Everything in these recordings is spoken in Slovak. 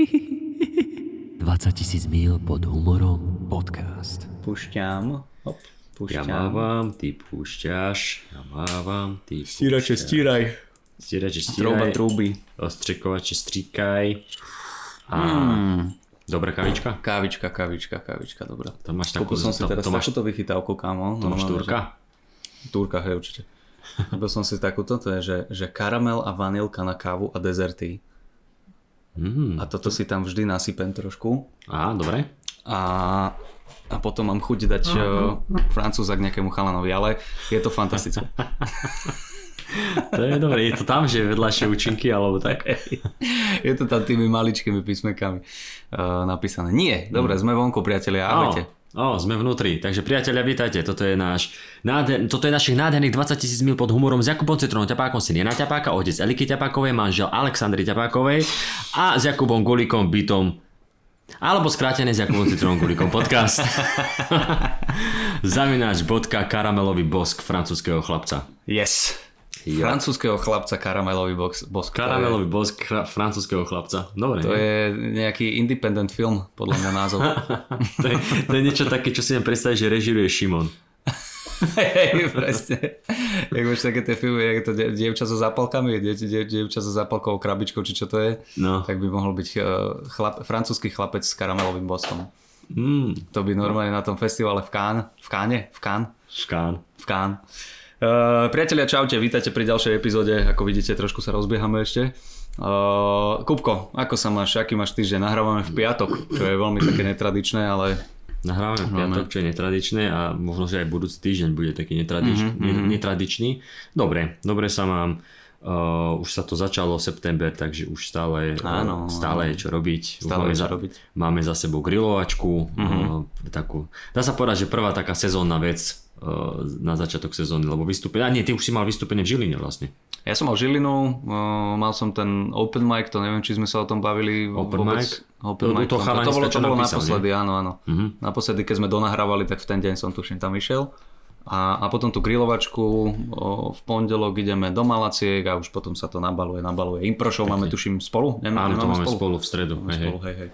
20 tisíc mil pod humorom podcast. Púšťam. Hop, Ja púšťam. mávam, ty púšťaš, ja mávam, ty Stírače, púšťaš. stíraj. Stírače, Trouba, stíraj. trúby. Ostřikovače, stříkaj. A dobrá kavička? Kávička, kávička, kávička, dobrá. To máš takú, Kúpil som si to, teraz to máš, takúto vychytávku, kámo. to máš turka? Že... Turka, hej, určite. Kúpil som si takúto, to je, že, že karamel a vanilka na kávu a dezerty. Mm. A toto si tam vždy nasypem trošku. Á, dobre. A, a potom mám chuť dať uh, francúza k nejakému chalanovi, ale je to fantastické. To je dobre. Je to tam, že vedľajšie účinky, alebo tak? je to tam tými maličkými písmenkami uh, napísané. Nie, dobre, sme vonku, priatelia, ahojte. Ó, sme vnútri. Takže priatelia, vítajte. Toto je náš nádher, toto je našich nádherných 20 tisíc mil pod humorom s Jakubom Citronom Ťapákom, syn Jana Ťapáka, otec Eliky Ťapákovej, manžel Alexandry Ťapákovej a s Jakubom Gulikom bytom alebo skrátené s Jakubom Citronom Gulikom podcast. Zavináč bodka karamelový bosk francúzského chlapca. Yes. Ja. Francúzského chlapca karamelový box, bosk. Karamelový bosk chra- francúzského chlapca. Dobre. To je, je nejaký independent film, podľa mňa názov. to, je, to je niečo také, čo si viem predstaviť, že režiruje Šimon. Hej, presne. Jak máš také tie filmy, jak je to die- dievča so zápalkami, die, die, dievča so zápalkovou krabičkou, či čo to je, No. tak by mohol byť uh, chlap, francúzsky chlapec s karamelovým boskom. Mm, To by normálne na tom festivale v Cannes, v Cannes, v Cannes, škán. v Cannes. Uh, priatelia, čaute, vítajte pri ďalšej epizóde, ako vidíte, trošku sa rozbiehame ešte. Uh, Kupko, ako sa máš, aký máš týždeň? Nahrávame v piatok, čo je veľmi také netradičné, ale Nahrávame v piatok, čo je netradičné a možno, že aj budúci týždeň bude taký netradič, Mhm, mm-hmm. netradičný. Dobre, dobre sa mám. Uh, už sa to začalo september, takže už stále, Áno, stále je čo robiť. Stále máme, čo za, robiť. Máme za sebou grilovačku. Uh, takú, dá sa povedať, že prvá taká sezónna vec na začiatok sezóny, lebo vystúpenie, a nie, ty už si mal vystúpenie v Žiline vlastne. Ja som mal Žilinu, uh, mal som ten open mic, to neviem, či sme sa o tom bavili Open vôbec. mic? Open To- mic. to to, to bolo, to bolo napísal, naposledy, áno, áno. Mhm. Naposledy, keď sme donahrávali, tak v ten deň som tuším tam išiel. A, a potom tú grilovačku o, v pondelok ideme do Malaciek a už potom sa to nabaluje, nabaluje. Impro show máme tuším spolu? Nem, Áno, to máme spolu, v stredu. Hej, hej. spolu, hej, hej.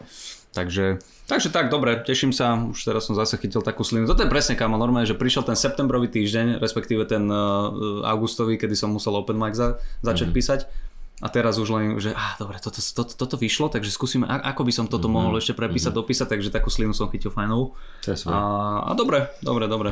Takže, takže tak, dobre, teším sa, už teraz som zase chytil takú slinu. Toto je presne kámo, normálne, že prišiel ten septembrový týždeň, respektíve ten uh, augustový, kedy som musel open mic za, začať Mhm. písať. A teraz už len, že á, dobre, toto, toto, toto vyšlo, takže skúsime, ako by som toto mohol ešte prepísať, dopísať, takže takú slinu som chytil svoje. A, a dobre, dobre, dobre.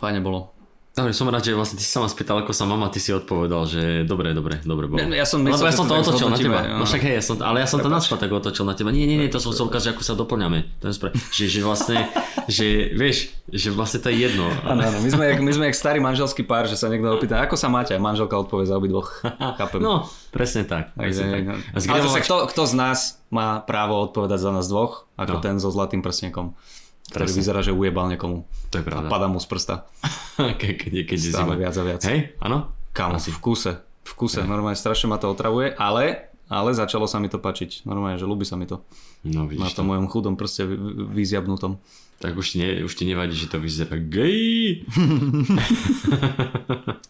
Fajne bolo. Dobre, som rád, že vlastne ty si sa ma spýtal, ako sa mama, ty si odpovedal, že dobre, dobre, dobre bolo. Ja som Lebo ja som to otočil na teba. No však hej, ja som, ale ja som to naspa tak otočil na teba. Nie, nie, nie, to som chcel ukázať, ako sa doplňame. To je spre... že, že vlastne, že vieš, že vlastne to je jedno. Áno, áno, my sme, jak, my sme jak starý manželský pár, že sa niekto opýta, ako sa máte? A manželka odpovie za obidvoch. Chápem. No, presne tak. Presne tak. no. A Ale zase kto, kto z nás má právo odpovedať za nás dvoch, ako No. ten so zlatým prstiekom, ktorý Presne. vyzerá, že ujebal niekomu. To je A pravda. padá mu z prsta. Keď, keď, keď je zima. viac a viac. Hej, áno? Kámo, v kuse. V kuse, normálne strašne ma to otravuje, ale, ale začalo sa mi to pačiť. Normálne, že ľúbi sa mi to. No Na vidíš tom to. mojom chudom prste vy- vy- vyziabnutom. Tak už ti, ne, už ti nevadí, že to vyzerá gej.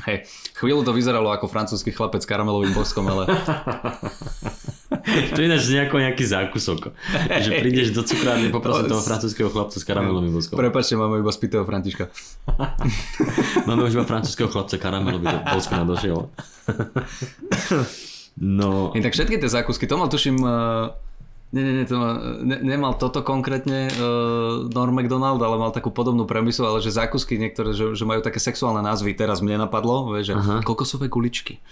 Hej, chvíľu to vyzeralo ako francúzsky chlapec s karamelovým boskom, ale To je ináč nejako nejaký zákusok. Že prídeš do cukrárne, poprosím toho francúzského chlapca s karamelovým boskom. prepačte, máme iba spitého Františka. Máme už iba francúzského chlapca karamelový bosko nadošiel. No, Inak všetky tie zákusky, to mal tuším, uh, nie, nie, nie, to mal, ne, nemal toto konkrétne uh, Norm McDonald, ale mal takú podobnú premisu, ale že zákusky niektoré, že, že majú také sexuálne názvy, teraz mne napadlo, vieš, že Aha. kokosové guličky.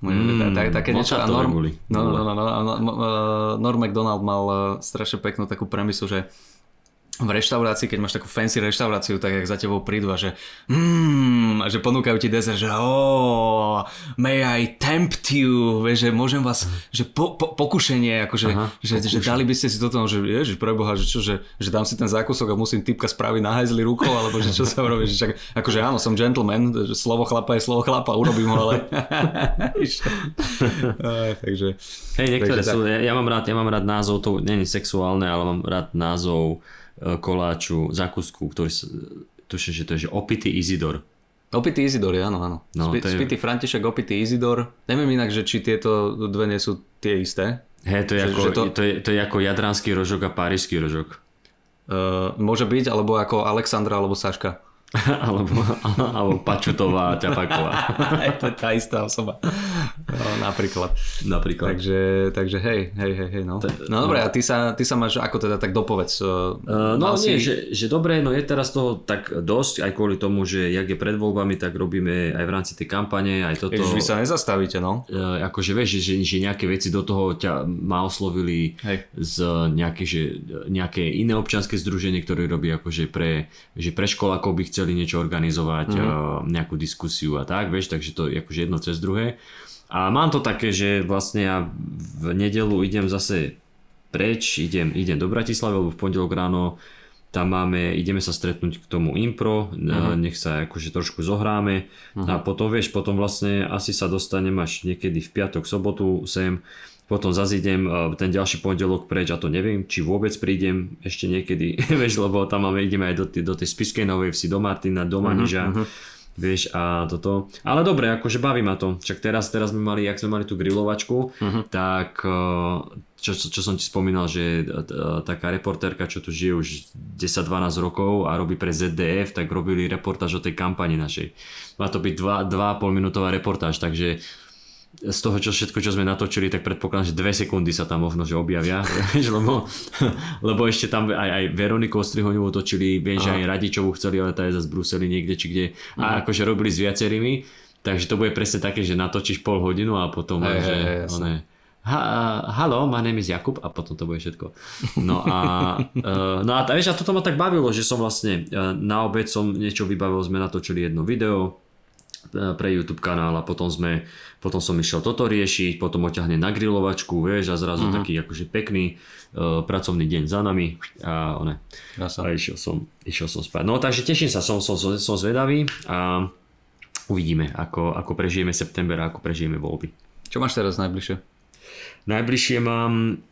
Mm, tak, také niečo. A Norm, guly. no, no, no, no, a no, uh, Norm McDonald mal uh, strašne peknú takú premisu, že v reštaurácii, keď máš takú fancy reštauráciu, tak jak za tebou prídu a že mm, a že ponúkajú ti dezert, že oh, may I tempt you, vieš, že môžem vás, že po, po, pokušenie, akože, Aha, že, že dali by ste si toto, že ježiš, preboha, že čo, že, že dám si ten zákusok a musím typka spraviť na hajzli rukou, alebo že čo sa robí, že čak, akože áno, som gentleman, že slovo chlapa je slovo chlapa, urobím ho, ale... Takže... hej, niektoré Takže sú, ja, ja, mám rád, ja mám rád názov, to je sexuálne, ale mám rád názov koláču, zákusku, ktorý, tuším, že to je, že opitý Izidor. Opitý Izidor, áno, áno. No, to je- Spitý František, opitý Izidor. Neviem inak, že či tieto dve nie sú tie isté. Hej, to je, Že- ako, že to... to- je, to je ako jadranský rožok a párižský rožok. Uh, môže byť, alebo ako Alexandra alebo Saška. alebo, alebo Pačutová Ťapaková. to je tá istá osoba. No, napríklad. Napríklad. Takže, takže hej, hej, hej, hej no. No dobre, a ty sa, ty sa máš ako teda, tak dopovedz. Uh, no mal nie, si- že, že dobre, no je teraz toho tak dosť, aj kvôli tomu, že jak je pred voľbami, tak robíme aj v rámci tej kampane, aj toto. Ježiš, vy sa nezastavíte, no. Uh, akože vieš, že, že nejaké veci do toho ťa ma oslovili Hej. z nejaké, že, nejaké iné občianske združenie, ktoré robí akože pre, že pre školákov by chceli niečo organizovať, Mhm. uh, nejakú diskusiu a tak, vieš, takže to je akože jedno cez druhé. A mám to také, že vlastne ja v nedelu idem zase preč, idem, idem do Bratislavy, lebo v pondelok ráno tam máme, ideme sa stretnúť k tomu impro, uh-huh. nech sa akože trošku zohráme uh-huh. a potom vieš, potom vlastne asi sa dostanem až niekedy v piatok, sobotu sem, potom zase idem eh, ten ďalší pondelok preč a to neviem, či vôbec prídem ešte niekedy, vieš, lebo tam máme, ideme aj do, tej- do tej Spiskej Novej Vsi, do Martina, do Maniža, uh-huh. vieš, a toto. Ale dobre, akože baví ma to. Však teraz, teraz sme mali, jak sme mali tú grilovačku, uh-huh. tak eh, čo, čo, čo som ti spomínal, že eh, taká reportérka, čo tu žije už 10-12 rokov a robí pre ZDF, tak robili reportáž o tej kampani našej. Má to byť 2,5 minútová reportáž, takže z toho, čo všetko, čo sme natočili, tak predpokladám, že dve sekundy sa tam možno, že objavia, lebo, lebo ešte tam aj, aj Veroniku Ostrihoňovú točili, viem, že aj Radičovú chceli, ale tá je zase v Bruseli niekde, či kde, a akože robili s viacerými, takže to bude presne také, že natočíš pol hodinu a potom, Hej, že jasné. one, ha, halo, my name is Jakub? A potom to bude všetko. No a, uh, no a vieš, a toto ma tak bavilo, že som vlastne uh, na obed som niečo vybavil, sme natočili jedno video, pre YouTube kanál a potom sme, potom som išiel toto riešiť, potom oťahne na grilovačku, vieš, a zrazu uh-huh. taký akože pekný uh, pracovný deň za nami a one. A išiel som, išiel som spať. No takže teším sa, som, som, som, som zvedavý a uvidíme, ako, ako prežijeme september a ako prežijeme voľby. Čo máš teraz najbližšie? Najbližšie mám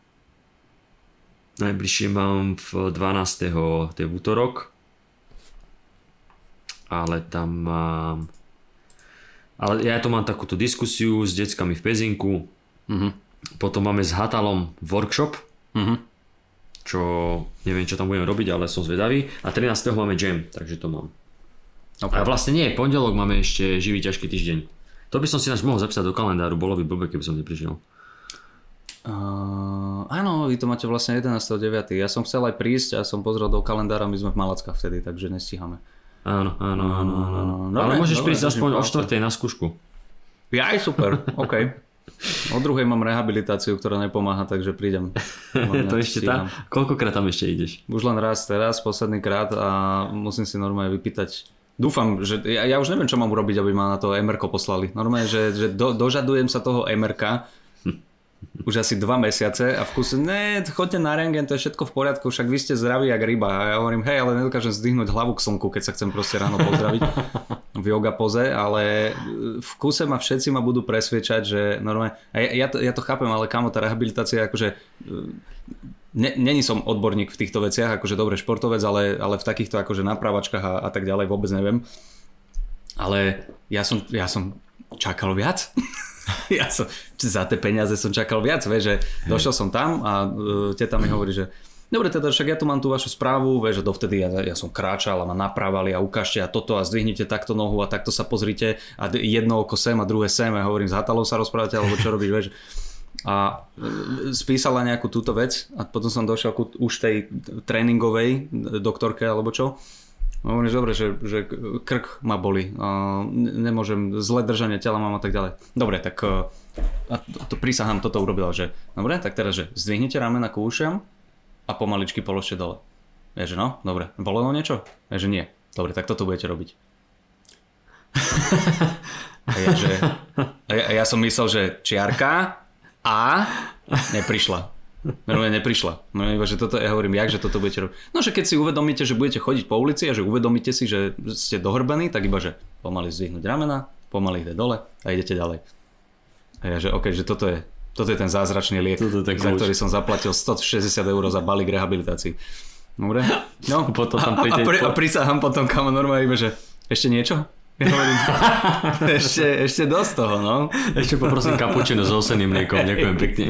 najbližšie mám v 12. to je v útorok ale tam mám ale ja tu mám takúto diskusiu s deckami v Pezinku Mhm. potom máme s Hatalom workshop Mhm. čo neviem čo tam budem robiť, ale som zvedavý a 13. máme jam, takže to mám OK. a vlastne nie, pondelok máme ešte živý ťažký týždeň to by som si náš mohol zapísať do kalendáru, bolo by blbé, keby som neprišiel. Uh, áno, vy to máte vlastne 11.9. Ja som chcel aj prísť a som pozrel do kalendára, my sme v Malackách vtedy, takže nestíhame. Áno, áno, áno, áno. Dobre, Ale môžeš dobre, prísť aspoň o štvrtej na skúšku. Ja aj super, OK. O druhej mám rehabilitáciu, ktorá nepomáha, takže prídem. to ešte tá? Koľkokrát tam ešte ideš? Už len raz teraz, posledný krát a musím si normálne vypýtať. Dúfam, že ja, ja už neviem, čo mám urobiť, aby ma na to mr poslali. Normálne, že, že do, dožadujem sa toho mr už asi dva mesiace a v kuse, ne, choďte na rengen, to je všetko v poriadku, však vy ste zdraví jak ryba. A ja hovorím, hej, ale nedokážem zdvihnúť hlavu k slnku, keď sa chcem proste ráno pozdraviť v yoga poze, ale v kuse ma všetci ma budú presviečať, že normálne, a ja, ja, to, ja to chápem, ale kamo, tá rehabilitácia akože ne, není som odborník v týchto veciach, akože dobre športovec, ale, ale v takýchto akože napravačkách a, a tak ďalej vôbec neviem. Ale ja som, ja som čakal viac. ja som, za tie peniaze som čakal viac, vieš, že došiel som tam a uh, teta mi hovorí, že dobre, teda však ja tu mám tú vašu správu, vieš, že dovtedy ja, ja som kráčal a ma naprávali a ukážte a toto a zdvihnite takto nohu a takto sa pozrite a jedno oko sem a druhé sem a hovorím, s Hatalou sa rozprávate alebo čo robíš, vieš. A e, spísala nejakú túto vec a potom som došiel ku už tej tréningovej doktorke alebo čo. No, hovoríš, dobre, že, že krk ma boli, nemôžem, zle držanie tela mám a tak ďalej. Dobre, tak e, a to, to prísahám, toto urobila, že dobre, tak teraz, že zdvihnite ramena ku ušiam a pomaličky položte dole. Ja, že no, dobre, bolelo niečo? Ja, že nie. Dobre, tak toto budete robiť. A ja, že, a ja, a ja som myslel, že čiarka a neprišla. Normálne neprišla. No iba, že toto, ja hovorím, jak, že toto budete robiť. No, že keď si uvedomíte, že budete chodiť po ulici a že uvedomíte si, že ste dohrbení, tak iba, že pomaly zdvihnúť ramena, pomaly ide dole a idete ďalej. A ja, že OK, že toto je, toto je ten zázračný liek, tak za ktorý som zaplatil 160 eur za balík rehabilitácií. Dobre? No, Potom tam a, a, a, pri, a prisahám potom kamo normálne, iba, že ešte niečo? Ešte, ešte dosť toho, no. Ešte poprosím kapučino s oseným mliekom, ďakujem pekne.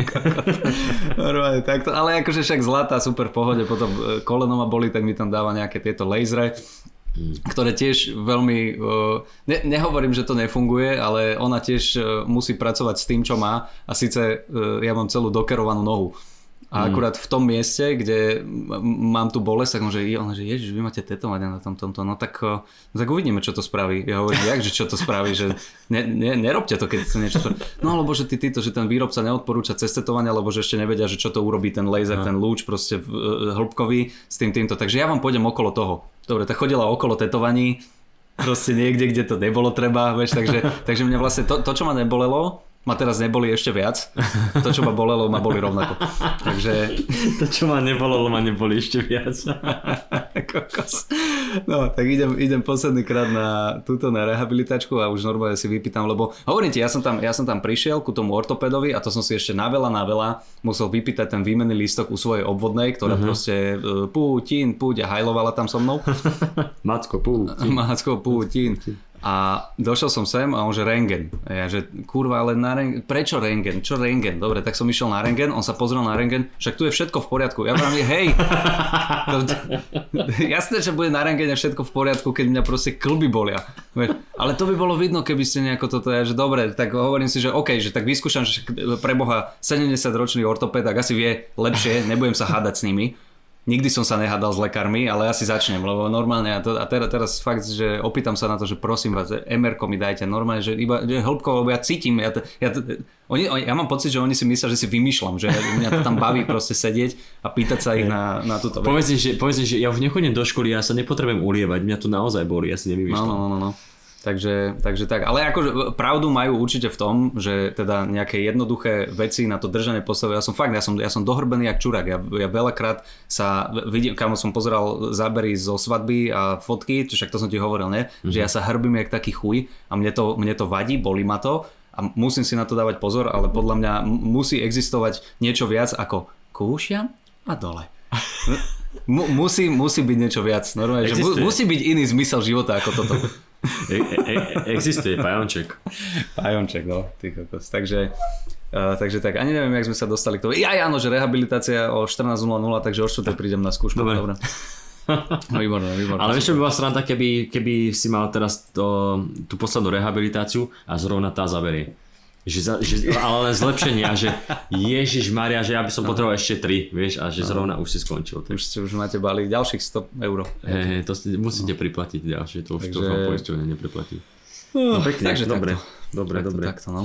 Normálne, takto, ale akože však zlatá, super v pohode, potom e, koleno ma boli, tak mi tam dáva nejaké tieto lasery, ktoré tiež veľmi, e, ne, nehovorím, že to nefunguje, ale ona tiež e, musí pracovať s tým, čo má a síce ja mám celú dokerovanú nohu. A akurát v tom mieste, kde mám tu bolesť, tak on že, on že ježiš, vy máte tetovanie na tom, tomto, no tak, no tak uvidíme, čo to spraví. Ja hovorím, jak, že čo to spraví, že ne, ne, nerobte to, keď to niečo spraví. No lebo že ty, týto, že ten výrobca neodporúča cez tetovanie, lebo že ešte nevedia, že čo to urobí ten laser, no. ten lúč proste uh, hĺbkový s tým týmto. Takže ja vám pôjdem okolo toho. Dobre, tak chodila okolo tetovaní, proste niekde, kde to nebolo treba, vieš, takže, takže mňa vlastne to, to, čo ma nebolelo, ma teraz neboli ešte viac. To, čo ma bolelo, ma boli rovnako. Takže... To, čo ma nebolelo, ma neboli ešte viac. Kokos. No, tak idem, idem posledný krát na túto na rehabilitačku a už normálne si vypýtam, lebo hovorím ti, ja som tam, ja som tam prišiel ku tomu ortopedovi a to som si ešte na veľa, na veľa musel vypýtať ten výmenný lístok u svojej obvodnej, ktorá uh-huh. proste uh, Putin, púť a hajlovala tam so mnou. Macko, Putin. Macko, Putin. A došiel som sem a on že rengen. A ja že kurva, ale na rengen, prečo rengen? Čo rengen? Dobre, tak som išiel na rengen, on sa pozrel na rengen, však tu je všetko v poriadku. Ja vám hej, jasné, že bude na rengene všetko v poriadku, keď mňa proste klby bolia. Ale to by bolo vidno, keby ste nejako toto, ja, že dobre, tak hovorím si, že OK, že tak vyskúšam, že pre Boha 70 ročný ortoped, tak asi vie lepšie, nebudem sa hádať s nimi nikdy som sa nehádal s lekármi, ale ja si začnem, lebo normálne, a, to, a teraz, teraz fakt, že opýtam sa na to, že prosím vás, mr mi dajte normálne, že iba že hĺbko, lebo ja cítim, ja, ja, oni, ja mám pocit, že oni si myslia, že si vymýšľam, že mňa to tam baví proste sedieť a pýtať sa ich na, na túto. Povedz, že, povedz, že ja už nechodím do školy, ja sa nepotrebujem ulievať, mňa to naozaj boli, ja si nevymýšľam. No, no, no, no. Takže, takže tak, ale akože pravdu majú určite v tom, že teda nejaké jednoduché veci na to držanie postavy, ja som fakt, ja som, ja som dohrbený jak čurák, ja, ja veľakrát sa vidím, kam som pozeral zábery zo svadby a fotky, čo však to som ti hovoril, ne? Mm-hmm. že ja sa hrbím jak taký chuj a mne to, mne to vadí, boli ma to a musím si na to dávať pozor, ale podľa mňa musí existovať niečo viac ako kúšiam a dole. M- musí, musí byť niečo viac. Normálne, že mu, musí byť iný zmysel života ako toto. E, e, e, existuje pajonček. Pajonček, no, ty kokos. Takže, uh, takže tak, ani neviem, jak sme sa dostali k tomu. Ja, áno, že rehabilitácia o 14.00, takže o 4. prídem na skúšku. Dobre. Dobre. No, výborné, výborné. Ale čo by bola sranda, keby, keby si mal teraz to, tú poslednú rehabilitáciu a zrovna tá zaberie. Že, za, že, ale len zlepšenie a že Ježiš Maria, že ja by som potreboval ešte 3, vieš, a že zrovna už si skončil. Už, už máte balík ďalších 100 eur. Hey, to si, musíte no. priplatiť ďalšie, to už Takže... to vám poisťovne nepriplatí. No, no pekne, takže dobre, takto. dobre, takto, dobre. Takto, no.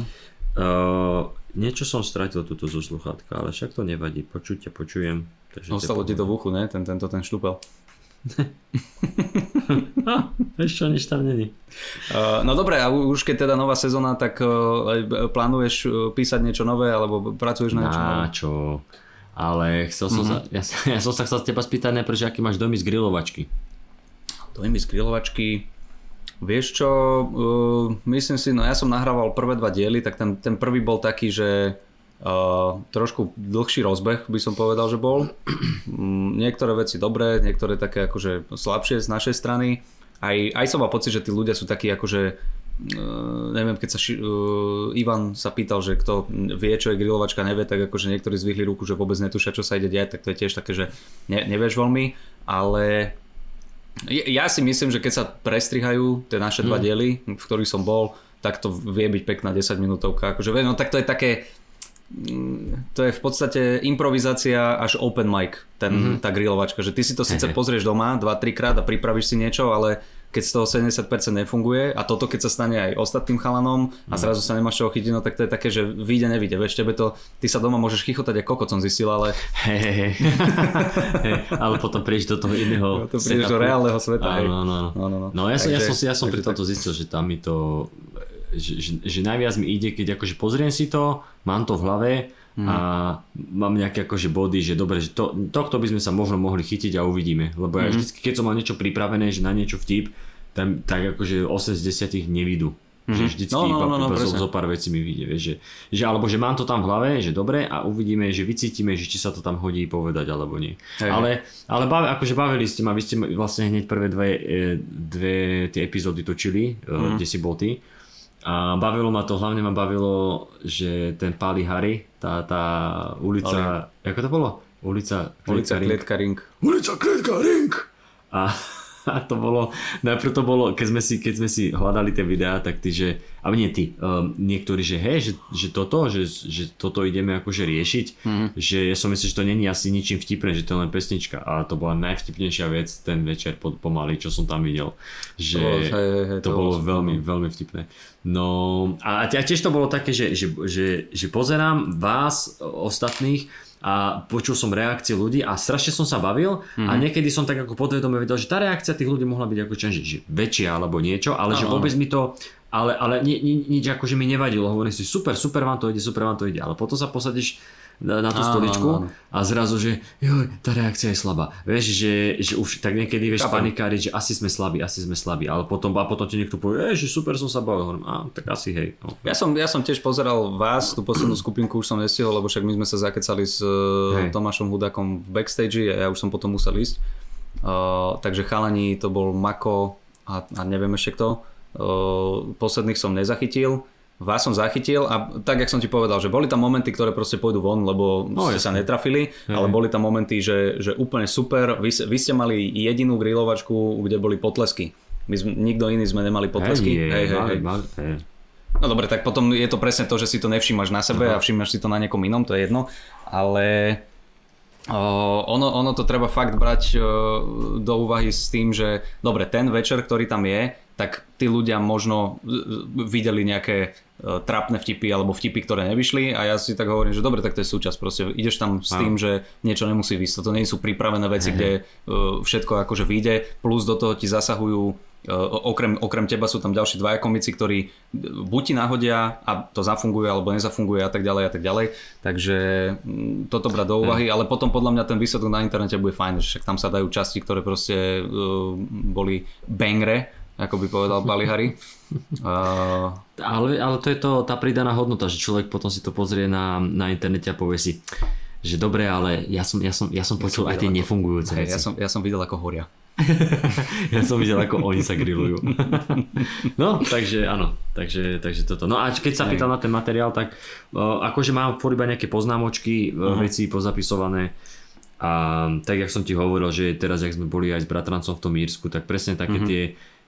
Uh, niečo som stratil túto zo sluchátka, ale však to nevadí, počuť ťa počujem. Ostalo ti to v uchu, ne? Ten, tento, ten šľupel. no, ešte nič tam není. Uh, no dobre, a už keď teda nová sezóna, tak uh, plánuješ uh, písať niečo nové, alebo pracuješ na niečo nové? Na čo? Ale chcel som mm-hmm. sa, ja, ja som sa chcel teba spýtať najprv, že aký máš domy z grilovačky. Domy z grilovačky? Vieš čo, uh, myslím si, no ja som nahrával prvé dva diely, tak ten, ten prvý bol taký, že trošku dlhší rozbeh by som povedal, že bol. Mm, niektoré veci dobré, niektoré také akože slabšie z našej strany. Aj, aj som mal pocit, že tí ľudia sú takí akože uh, neviem, keď sa ši- uh, Ivan sa pýtal, že kto vie, čo je grilovačka, nevie, tak akože niektorí zvihli ruku, že vôbec netušia, čo sa ide diať, tak to je tiež také, že ne, nevieš veľmi, ale ja si myslím, že keď sa prestrihajú tie naše mm. dva diely, v ktorých som bol, tak to vie byť pekná 10 minútovka. Akože, no tak to je také, to je v podstate improvizácia až open mic, ten, mm-hmm. tá grilovačka, že ty si to síce pozrieš doma 2-3 krát a pripravíš si niečo, ale keď z toho 70% nefunguje a toto keď sa stane aj ostatným chalanom a mhm. zrazu sa nemáš čoho chytiť, no tak to je také, že vyjde, nevíde. Vieš, tebe to, ty sa doma môžeš chichotať ako kokot som zistil, ale... Hej, hej, hej. ale potom prídeš do toho iného to prídeš do reálneho sveta. Áno, no, no, no. no, no. no ja, som, ja som, ja som pri tomto zistil, že tam mi to že, že, že najviac mi ide, keď akože pozriem si to, mám to v hlave mm. a mám nejaké akože body, že dobre, že to, tohto by sme sa možno mohli chytiť a uvidíme. Lebo ja mm. vždy, keď som mal niečo pripravené, že na niečo vtip, tam, tak akože 8 z 10 nevidú. Mm-hmm. Že vždycky No, no, iba, no, no, iba zo, zo pár vecí mi vyjde, vieš, že, že, alebo že mám to tam v hlave, že dobre a uvidíme, že vycítime, že či sa to tam hodí povedať alebo nie. Hej. Ale, ale bav, akože bavili ste ma, vy ste vlastne hneď prvé dve, e, dve tie epizódy točili, Mhm. mm-hmm. kde si bol ty. A bavilo ma to, hlavne ma bavilo, že ten Pali Harry, tá, tá ulica, ako to bolo? Ulica, Ulica, Ring. klietka, ring. Ulica Klietka Ring! A, a to bolo, najprv to bolo, keď sme si, keď sme si hľadali tie videá, tak ty, že, ale nie ty, um, niektorí, že hej, že, že toto, že, že toto ideme akože riešiť, mm-hmm. že ja som myslel, že to není asi ničím vtipné, že to je len pesnička, ale to bola najvtipnejšia vec ten večer po, pomaly, čo som tam videl, že To bolo- hej, hej, to, to bolo veľmi, veľmi vtipné. No a, a tiež to bolo také, že, že, že, že pozerám vás ostatných a počul som reakcie ľudí a strašne som sa bavil mm-hmm. Mhm. a niekedy som tak ako podvedome vedel, že tá reakcia tých ľudí mohla byť ako čo, že, že väčšia alebo niečo, ale že Áno, vôbec mi to ale, ale ni, ni, nič akože mi nevadilo, hovorím si super, super vám to ide, super vám to ide, ale potom sa posadíš na, na tú Áno, stoličku áno, áno. a zrazu, že joj, tá reakcia je slabá. Vieš, že, že už tak niekedy vieš panikáriť, že asi sme slabí, asi sme slabí, ale potom, a potom ti niekto povie, že super som sa bavil, hovorím, a tak asi hej. No. Ja som, ja som tiež pozeral vás, tú poslednú skupinku už som nestihol, lebo však my sme sa zakecali s Hej. Hej. Tomášom Hudákom v backstage a ja už som potom musel ísť. Uh, takže chalani, to bol Mako a, a neviem ešte kto. Uh, posledných som nezachytil. Vás som zachytil a tak, jak som ti povedal, že boli tam momenty, ktoré proste pôjdu von, lebo No, ste sa netrafili, Hej. ale boli tam momenty, že, že úplne super. Vy, vy ste mali jedinú grilovačku, kde boli potlesky. My sme, nikto iný sme nemali potlesky. Hej, hej, hej, hej. No dobre, tak potom je to presne to, že si to nevšímaš na sebe a všímaš si to na niekom inom, to je jedno, ale o, ono, ono to treba fakt brať o, do úvahy s tým, že dobre, ten večer, ktorý tam je, tak tí ľudia možno e, videli nejaké e, trápne vtipy alebo vtipy, ktoré nevyšli a ja si tak hovorím, že dobre, tak to je súčasť, proste ideš tam s tým, že niečo nemusí vysť, toto nie sú pripravené veci, kde e, všetko akože vyjde, plus do toho ti zasahujú E, okrem, okrem teba sú tam ďalší dvaja komici, ktorí buď ti nahodia a to zafunguje alebo nezafunguje a tak ďalej a tak ďalej. Takže mm, toto brať do úvahy, ale potom podľa mňa ten výsledok na internete bude fajn, že však tam sa dajú časti, ktoré proste uh, boli bangre, ako by povedal Balihari. Uh, Ale, ale to je to, tá pridaná hodnota, že človek potom si to pozrie na, na internete a povie si, že dobre, ale ja som, ja som, ja som počul aj tie ako- nefungujúce hej, veci. ja, som, ja som videl, ako horia. ja som videl, ako oni sa grillujú. no, takže áno, takže, takže toto. No a keď sa pýtal na ten materiál, tak uh, akože mám furt iba nejaké poznámočky, uh, veci pozapisované. A tak, jak som ti hovoril, že teraz, jak sme boli aj s bratrancom v tom Írsku, tak presne také tie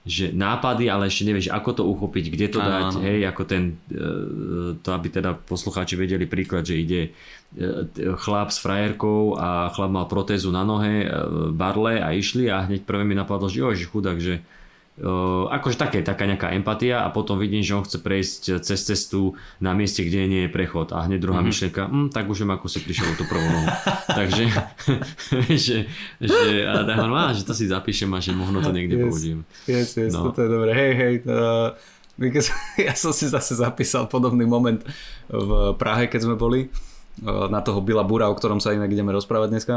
že nápady, ale ešte nevieš, ako to uchopiť, kde to dať, áno. hej, ako ten, e, to aby teda poslucháči vedeli príklad, že ide e, t- chlap s frajerkou a chlap mal protézu na nohe, e, barle a išli a hneď prvé mi napadlo, že jož, chudák, že Uh, akože také, taká nejaká empatia a potom vidím, že on chce prejsť cez cestu na mieste, kde nie je prechod a hneď druhá mm-hmm. myšlienka, hm, tak už viem, ako si prišiel tú prvú nohu. Takže, že, že, a, a, že to si zapíšem a že možno to niekde Yes. použijem. Yes, yes, No. toto je dobré. Hej, hej. Uh, ja som si zase zapísal podobný moment v Prahe, keď sme boli na toho Bila Bura, o ktorom sa inak ideme rozprávať dneska.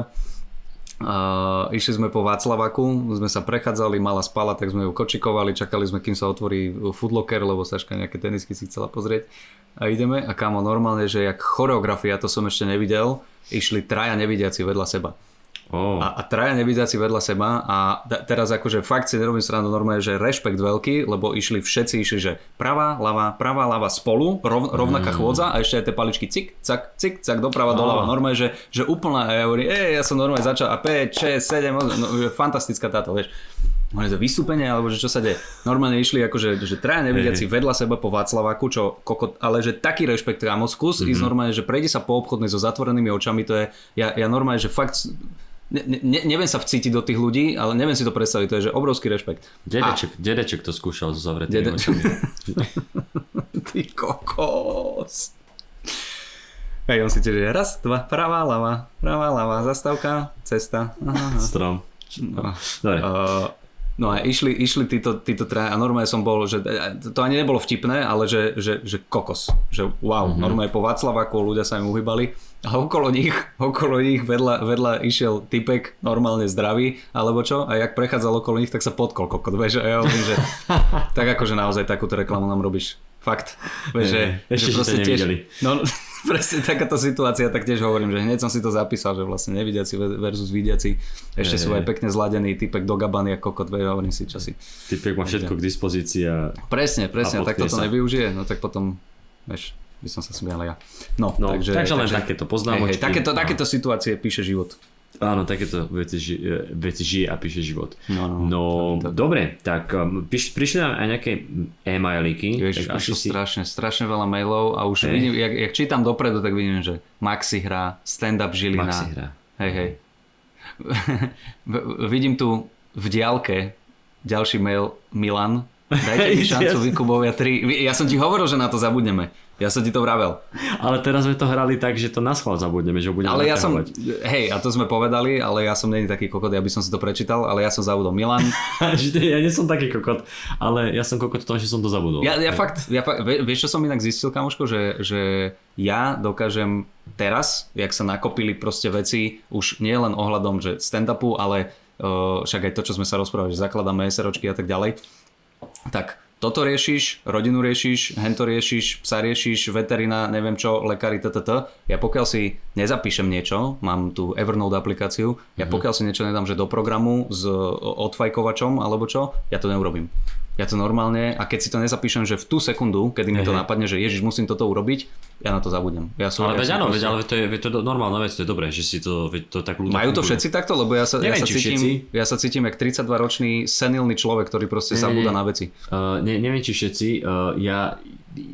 Uh, išli sme po Václavaku, sme sa prechádzali, mala spala, tak sme ju kočikovali, čakali sme, kým sa otvorí foodlocker, lebo Saška nejaké tenisky si chcela pozrieť. A ideme a kámo, normálne, že jak choreografia, to som ešte nevidel, išli traja nevidiaci vedľa seba. Oh. A, a traja nevidiaci vedľa seba a da, teraz akože fakt si nerobím srandu normálne, že rešpekt veľký, lebo išli všetci, išli, že pravá, ľava, pravá, ľava spolu, rov, rovnaká chôdza a ešte aj tie paličky cik, cak, cik, cak, doprava, doľava. Normálne, že, že úplná, ja hovorím, ej, ja som normálne začal a 5, 6, 7, no, fantastická táto, vieš. No je to vystúpenie, alebo že čo sa deje. Normálne išli akože, že traja nevidiaci vedľa seba po Václaváku, čo kokot, ale že taký rešpekt, kámo, skús ísť normálne, že prejde sa po obchodnej so zatvorenými očami, to je, ja, ja normálne, že fakt, ne, ne, neviem sa vcítiť do tých ľudí, ale neviem si to predstaviť, to je, že obrovský rešpekt. Dedeček, dedeček to skúšal so zavretými Dede- očami. Ty kokos. Hej, on si tiež, raz, dva, pravá, ľava, pravá, ľava, zastávka, cesta. Aha, aha. Strom. No. Dobre. Uh, No a išli, išli títo, títo traja a normálne som bol, že to ani nebolo vtipné, ale že, že, že kokos. Že wow, mm-hmm. normálne po Václavaku ľudia sa im uhybali a okolo nich, okolo nich vedľa, vedľa išiel typek normálne zdravý, alebo čo, a jak prechádzal okolo nich, tak sa potkol kokot, vieš, a ja hovorím, že tak akože naozaj takúto reklamu nám robíš. Fakt. Vieš, že, Ešte že ste to nevideli. No, presne takáto situácia, tak tiež hovorím, že hneď som si to zapísal, že vlastne nevidiaci versus vidiaci. Ešte Hej, sú aj pekne zladený typek do gabany a kokot, vieš, hovorím si, čo si. Typek má všetko k dispozícii a... Presne, presne, A tak toto sa. nevyužije, no tak potom, vieš, by som sa smial ja. No, No, takže, takže, len takéto hej, poznámočky. hej, takéto, A- takéto situácie píše život. Áno, takéto veci, ži, e, veci žije a píše život. No, no, no to- to- dobre, tak um, píš, prišli nám aj nejaké e-mailiky. Prišlo asi si... strašne, strašne veľa mailov a už Hej. vidím, jak, jak čítam dopredu, tak vidím, že Maxi hrá, stand-up Žilina. Maxi hrá. Hej, hej. vidím tu v diálke ďalší mail Milan. Dajte mi šancu. Vykubovia 3. Vy- Ja som ti hovoril, že na to zabudneme. Ja som ti to vravel. Ale teraz sme to hrali tak, že to na schvál zabudneme, že ho budeme Ale ja som, hej, a to sme povedali, ale ja som není taký kokot, ja by som si to prečítal, ale ja som zabudol Milan. Ja nie som taký kokot, ale ja som kokot v tom, že som to zabudol. Ja, ja fakt, ja vieš čo som inak zistil, kamoško, že, že ja dokážem teraz, jak sa nakopili proste veci, už nie len ohľadom, že stand-upu, ale uh, však aj to, čo sme sa rozprávali, že zakladáme SROčky a tak ďalej, tak toto riešiš, rodinu riešiš, hento riešiš, psa riešiš, veterina, neviem čo, lekári, ttt. Ja pokiaľ si nezapíšem niečo, mám tu Evernote aplikáciu, ja pokiaľ si niečo nedám, že do programu s odfajkovačom alebo čo, ja to neurobím. Ja to normálne, a keď si to nezapíšem, že v tú sekundu, kedy mi to napadne, že ježiš, musím toto urobiť, ja na to zabudnem. Ja som, Ale ja veď áno, veď, ale to je, veď to je normálna vec, to je dobré, že si to, veď to tak ľudia Majú to všetci takto? Lebo ja sa, ja Neviem, sa, či cítim, všetci. ja sa cítim jak 32-ročný senilný človek, ktorý proste Nie, zabúda na veci. Uh, ne, neviem, či všetci. Uh, ja,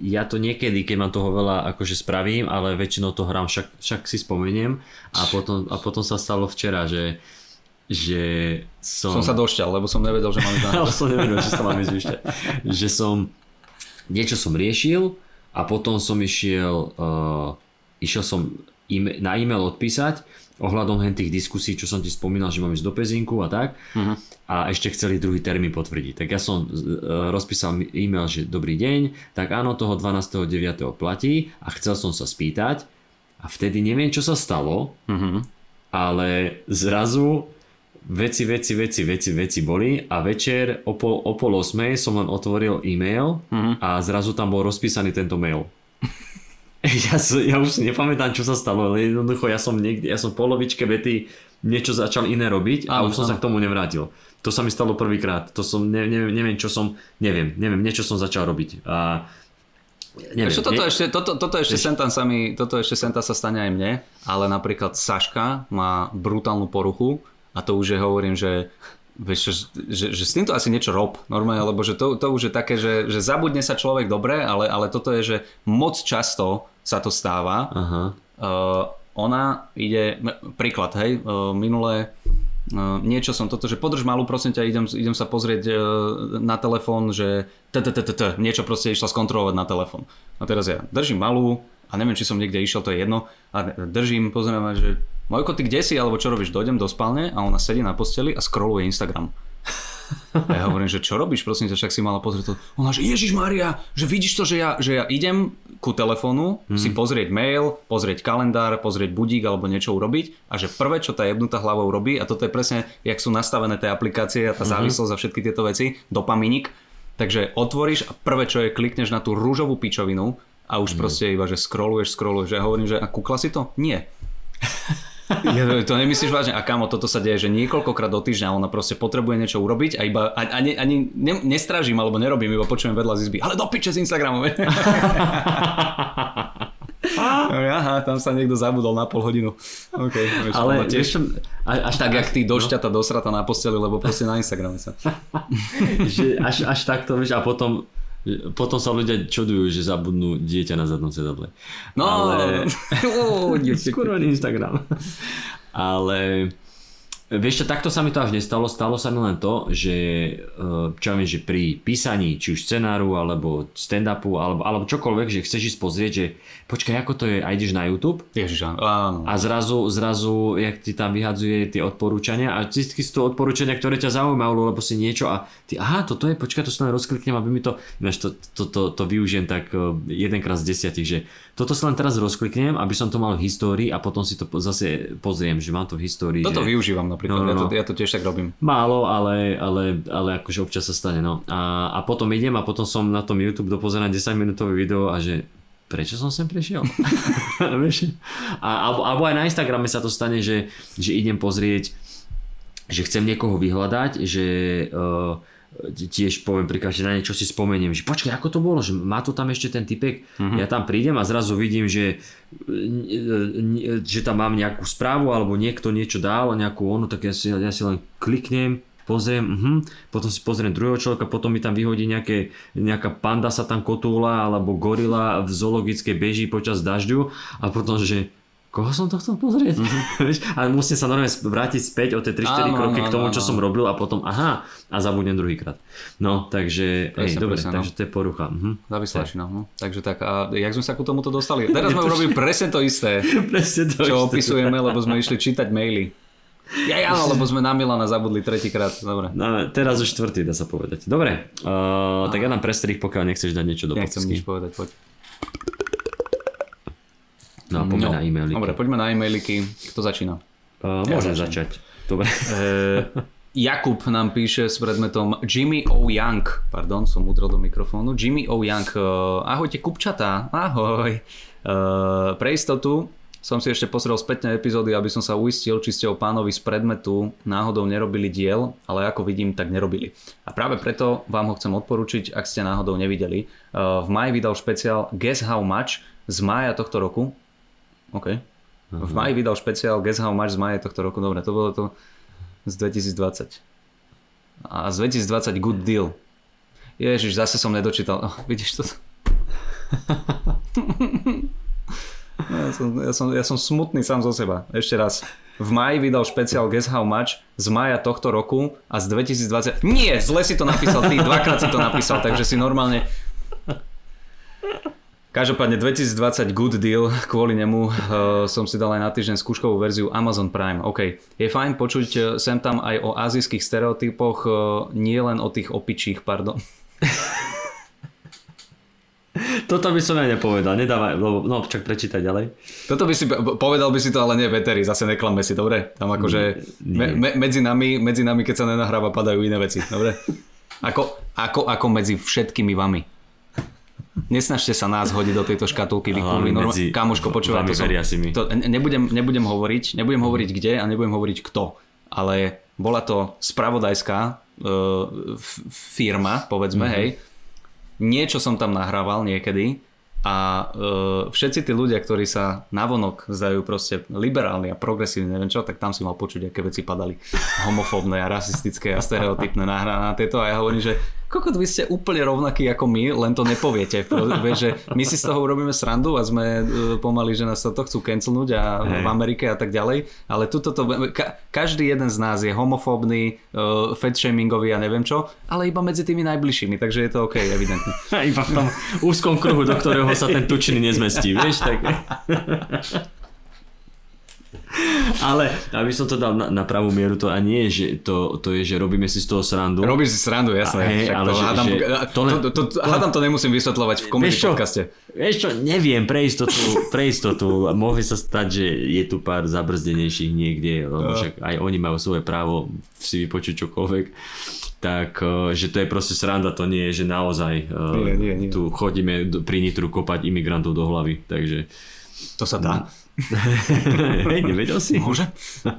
ja to niekedy, keď mám toho veľa, akože spravím, ale väčšinou to hrám, však, však si spomeniem. A potom, a potom sa stalo včera, že, že som... Som sa došťal, lebo som nevedel, že mám ísť na som nevedel, že sa mám ísť. Že som... Niečo som riešil a potom som išiel... Uh, išiel som im, na e-mail odpísať ohľadom hen tých diskusí, čo som ti spomínal, že mám ísť do Pezinku a tak. Mhm. A ešte chceli druhý termín potvrdiť. Tak ja som uh, rozpísal e-mail, že dobrý deň, tak áno, toho 12.9. platí a chcel som sa spýtať a vtedy neviem, čo sa stalo, Mhm. ale zrazu veci, veci, veci, veci, veci boli a večer o pol, o pol osmej som len otvoril e-mail Mhm. a zrazu tam bol rozpísaný tento mail. Ja, som, ja už si nepamätám, čo sa stalo, ale jednoducho ja som niekde, ja som v polovičke vety niečo začal iné robiť a Áno, už som sa k tomu nevrátil. To sa mi stalo prvýkrát. To som, ne, neviem, neviem, čo som, neviem, neviem, niečo som začal robiť. A neviem, Ešte, toto, ne- ešte, toto, toto ešte tam sa mi, toto ešte sem tam sa stane aj mne, ale napríklad Saška má brutálnu poruchu a to už je hovorím, že Vieš, že, že, že s týmto asi niečo rob normálne, lebo že to, to už je také, že, že zabudne sa človek dobre, ale, ale toto je, že moc často sa to stáva. Aha. Uh, ona ide, príklad, hej, uh, minulé uh, niečo som toto, že podrž malú, prosím ťa, idem, idem sa pozrieť uh, na telefón, že t, niečo proste išla skontrolovať na telefón. A teraz ja držím malú a neviem, či som niekde išiel, to je jedno, a držím, pozrieme, že Mojko, ty kde si, alebo čo robíš, dojdem do spálne a ona sedí na posteli a scrolluje Instagram. A ja hovorím, že čo robíš, prosím ťa, však si mala pozrieť to. Ona, že Ježiš Maria, že vidíš to, že ja, že ja idem ku telefónu Mhm. si pozrieť mail, pozrieť kalendár, pozrieť budík alebo niečo urobiť a že prvé, čo tá jebnutá hlavou robí, a toto je presne, jak sú nastavené tie aplikácie a tá Mhm. závislosť za všetky tieto veci, dopaminik, takže otvoríš a prvé, čo je, klikneš na tú rúžovú pičovinu a už proste iba, že scrolluješ, scrolluješ. Ja hovorím, že a kúkla si to? Nie. Ja, to nemyslíš vážne? A kamo, toto sa deje, že niekoľkokrát do týždňa ona proste potrebuje niečo urobiť a iba a- ani, ani ne, nestražím alebo nerobím, iba počujem vedľa z izby. Ale do piče z Instagramu. Aha, tam sa niekto zabudol na pol hodinu. Okay, vieš, Ale tiež vieš až tak, jak ty no. došťata dosrata na posteli, lebo proste na Instagrame sa. že až, až takto, vieš, a potom potom sa ľudia čudujú, že zabudnú dieťa na zadnom sedadle. No, ale... Oh, Instagram. ale vieš takto sa mi to až nestalo. Stalo sa mi len to, že e, čo viem, že pri písaní či už scenáru alebo stand-upu alebo, alebo čokoľvek, že chceš ísť pozrieť, že počkaj, ako to je, a ideš na YouTube Ježiš, áno. a zrazu, zrazu, jak ti tam vyhadzuje tie odporúčania a vždy sú to odporúčania, ktoré ťa zaujímajú, lebo si niečo a ty, aha, toto je, počkaj, to sa len rozkliknem, aby mi to, ináč to, to, to, to využijem tak eh, jedenkrát z desiatich, že toto sa len teraz rozkliknem, aby som to mal v histórii a potom si to zase pozriem, že mám to v histórii. Toto že... využívam napríklad, no, no, no. Ja, to, ja to tiež tak robím. Málo, ale, ale, ale akože občas sa stane, no. A, a potom idem a potom som na tom YouTube dopozerám 10 minútové video a že prečo som sem prišiel? a, alebo, alebo aj na Instagrame sa to stane, že, že idem pozrieť, že chcem niekoho vyhľadať, že uh, tiež poviem pri každej na niečo si spomeniem, že počkaj, ako to bolo, že má to tam ešte ten typek, mm-hmm. ja tam prídem a zrazu vidím, že, že tam mám nejakú správu alebo niekto niečo dal, nejakú onu, tak ja si, ja si len kliknem, pozriem, mhm, potom si pozriem druhého človeka, potom mi tam vyhodí nejaké, nejaká panda sa tam kotúla alebo gorila v zoologickej beží počas dažďu a potom, že koho som to chcel pozrieť? Mm-hmm. a musím sa normálne vrátiť späť o tie 3-4 áno, kroky k tomu, čo som robil a potom aha, a zabudnem druhýkrát. No, takže, presne, hej, dobre, presne, no. takže no. to je porucha. Mhm. Závislačina, no. Takže tak, a jak sme sa ku tomuto dostali? Teraz sme urobili presne to isté, presne to čo isté. opisujeme, lebo sme išli čítať maily. Ja, ja, lebo sme na Milana zabudli tretíkrát, dobre. No, teraz už štvrtý, dá sa povedať. Dobre, uh, tak ja dám prestrih, pokiaľ nechceš dať niečo do ja Nechcem nič povedať, poď. No, poďme no. na e-mailiky. Dobre, poďme na e-mailiky. Kto začína? Uh, môžem začnem. začať. Dobre. Uh, Jakub nám píše s predmetom Jimmy O. Young, pardon, som udrel do mikrofónu. Jimmy O. Young, ahojte kupčatá, ahoj. Uh, pre istotu som si ešte pozrel spätne epizódy, aby som sa uistil, či ste o pánovi z predmetu náhodou nerobili diel, ale ako vidím, tak nerobili. A práve preto vám ho chcem odporučiť, ak ste náhodou nevideli. Uh, v maji vydal špeciál Guess How Much z mája tohto roku. OK. V mhm. maji vydal špeciál Guess How Much z mája tohto roku. Dobre, to bolo to z 2020. A z 2020 Good Deal. Ježiš, zase som nedočítal. Oh, vidíš to? No, ja som, ja, som, ja som smutný sám zo seba. Ešte raz. V maji vydal špeciál Guess How Much z maja tohto roku a z 2020... Nie, zle si to napísal ty, dvakrát si to napísal, takže si normálne... Každopádne 2020 good deal, kvôli nemu uh, som si dal aj na týždeň skúškovú verziu Amazon Prime. OK, je fajn počuť eh, sem tam aj o azijských stereotypoch, uh, nie len o tých opičích, pardon. Toto by som ja nepovedal, nedávaj, lebo, no čak prečítaj ďalej. Toto by si, povedal by si to, ale nie Veteri, zase neklame si, dobre? Tam akože me, me, medzi, nami, medzi nami, keď sa nenahráva, padajú iné veci, dobre? Ako, ako, ako medzi všetkými vami. Nesnažte sa nás hodiť do tejto škatulky, vy kurvy. Medzi... Kamoško, počúvaj, to som, to, nebudem, nebudem hovoriť, nebudem hovoriť kde a nebudem hovoriť kto, ale bola to spravodajská e, f, firma, povedzme, mm-hmm. hej, niečo som tam nahrával niekedy a e, všetci tí ľudia, ktorí sa navonok zdajú proste liberálni a progresívni, neviem čo, tak tam si mal počuť, aké veci padali. Homofóbne a rasistické a stereotypné na, na tieto. A ja hovorím, že kokot, vy ste úplne rovnakí ako my, len to nepoviete. Vieš, že my si z toho urobíme srandu a sme e, pomaly, že nás to chcú cancelnúť a hey. v Amerike a tak ďalej, ale tuto to, ka, každý jeden z nás je homofóbny, e, uh, fat-shamingový a neviem čo, ale iba medzi tými najbližšími, takže je to OK, evidentne. iba v tom úzkom kruhu, do ktorého sa ten tučný nezmestí, vieš, tak... Ale aby som to dal na, na pravú mieru, to a nie je, že to, to je, že robíme si z toho srandu. Robím si srandu, jasné. A hej, ale to, že, hádam, že to, len, to, to, to, hádam to nemusím vysvetľovať v komedy podcaste. Vieš čo, neviem, pre istotu, pre istotu. Mohli sa stať, že je tu pár zabrzdenejších niekde, lebo však aj oni majú svoje právo si vypočuť čokoľvek tak eh, že to je proste sranda, to nie je, že naozaj eh, nie, nie, nie. tu chodíme pri Nitru kopať imigrantov do hlavy, takže to sa dá. Hej, nevedel si? Môže?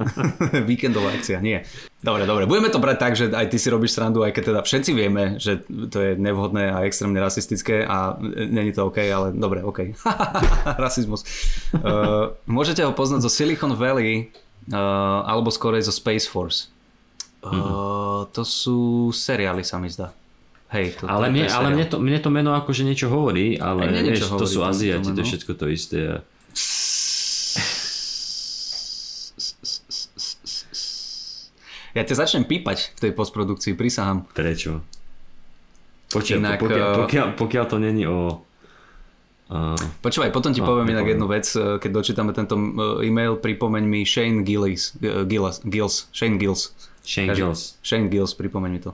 Víkendová akcia, nie. Dobre, dobre, budeme to brať tak, že aj ty si robíš srandu, aj keď teda všetci vieme, že to je nevhodné a extrémne rasistické a e, není to OK, ale dobre, OK. Rasizmus. Uh, môžete ho poznať zo Silicon Valley uh, alebo skorej zo Space Force. Uh. To sú seriály, sa mi zdá. Hej, to, ale to, mne, to ale mne, to, mne to meno akože niečo hovorí, ale niečo vieš, hovorí, to sú Aziati, to, to je všetko to isté. A... ťa začnem pípať v tej postprodukcii, prisahám. Prečo? Počkaj, Inak, pokiaľ, eh, pokiaľ, pokiaľ to není o... Uh, Počúvaj, potom ti No, poviem inak jednu vec, eh, keď dočítame tento e-mail, pripomeň mi Shane Gillis, Gillis, Gills, Shane Gills. Shane Takže- Gills. Shane Gills, pripomeň mi to.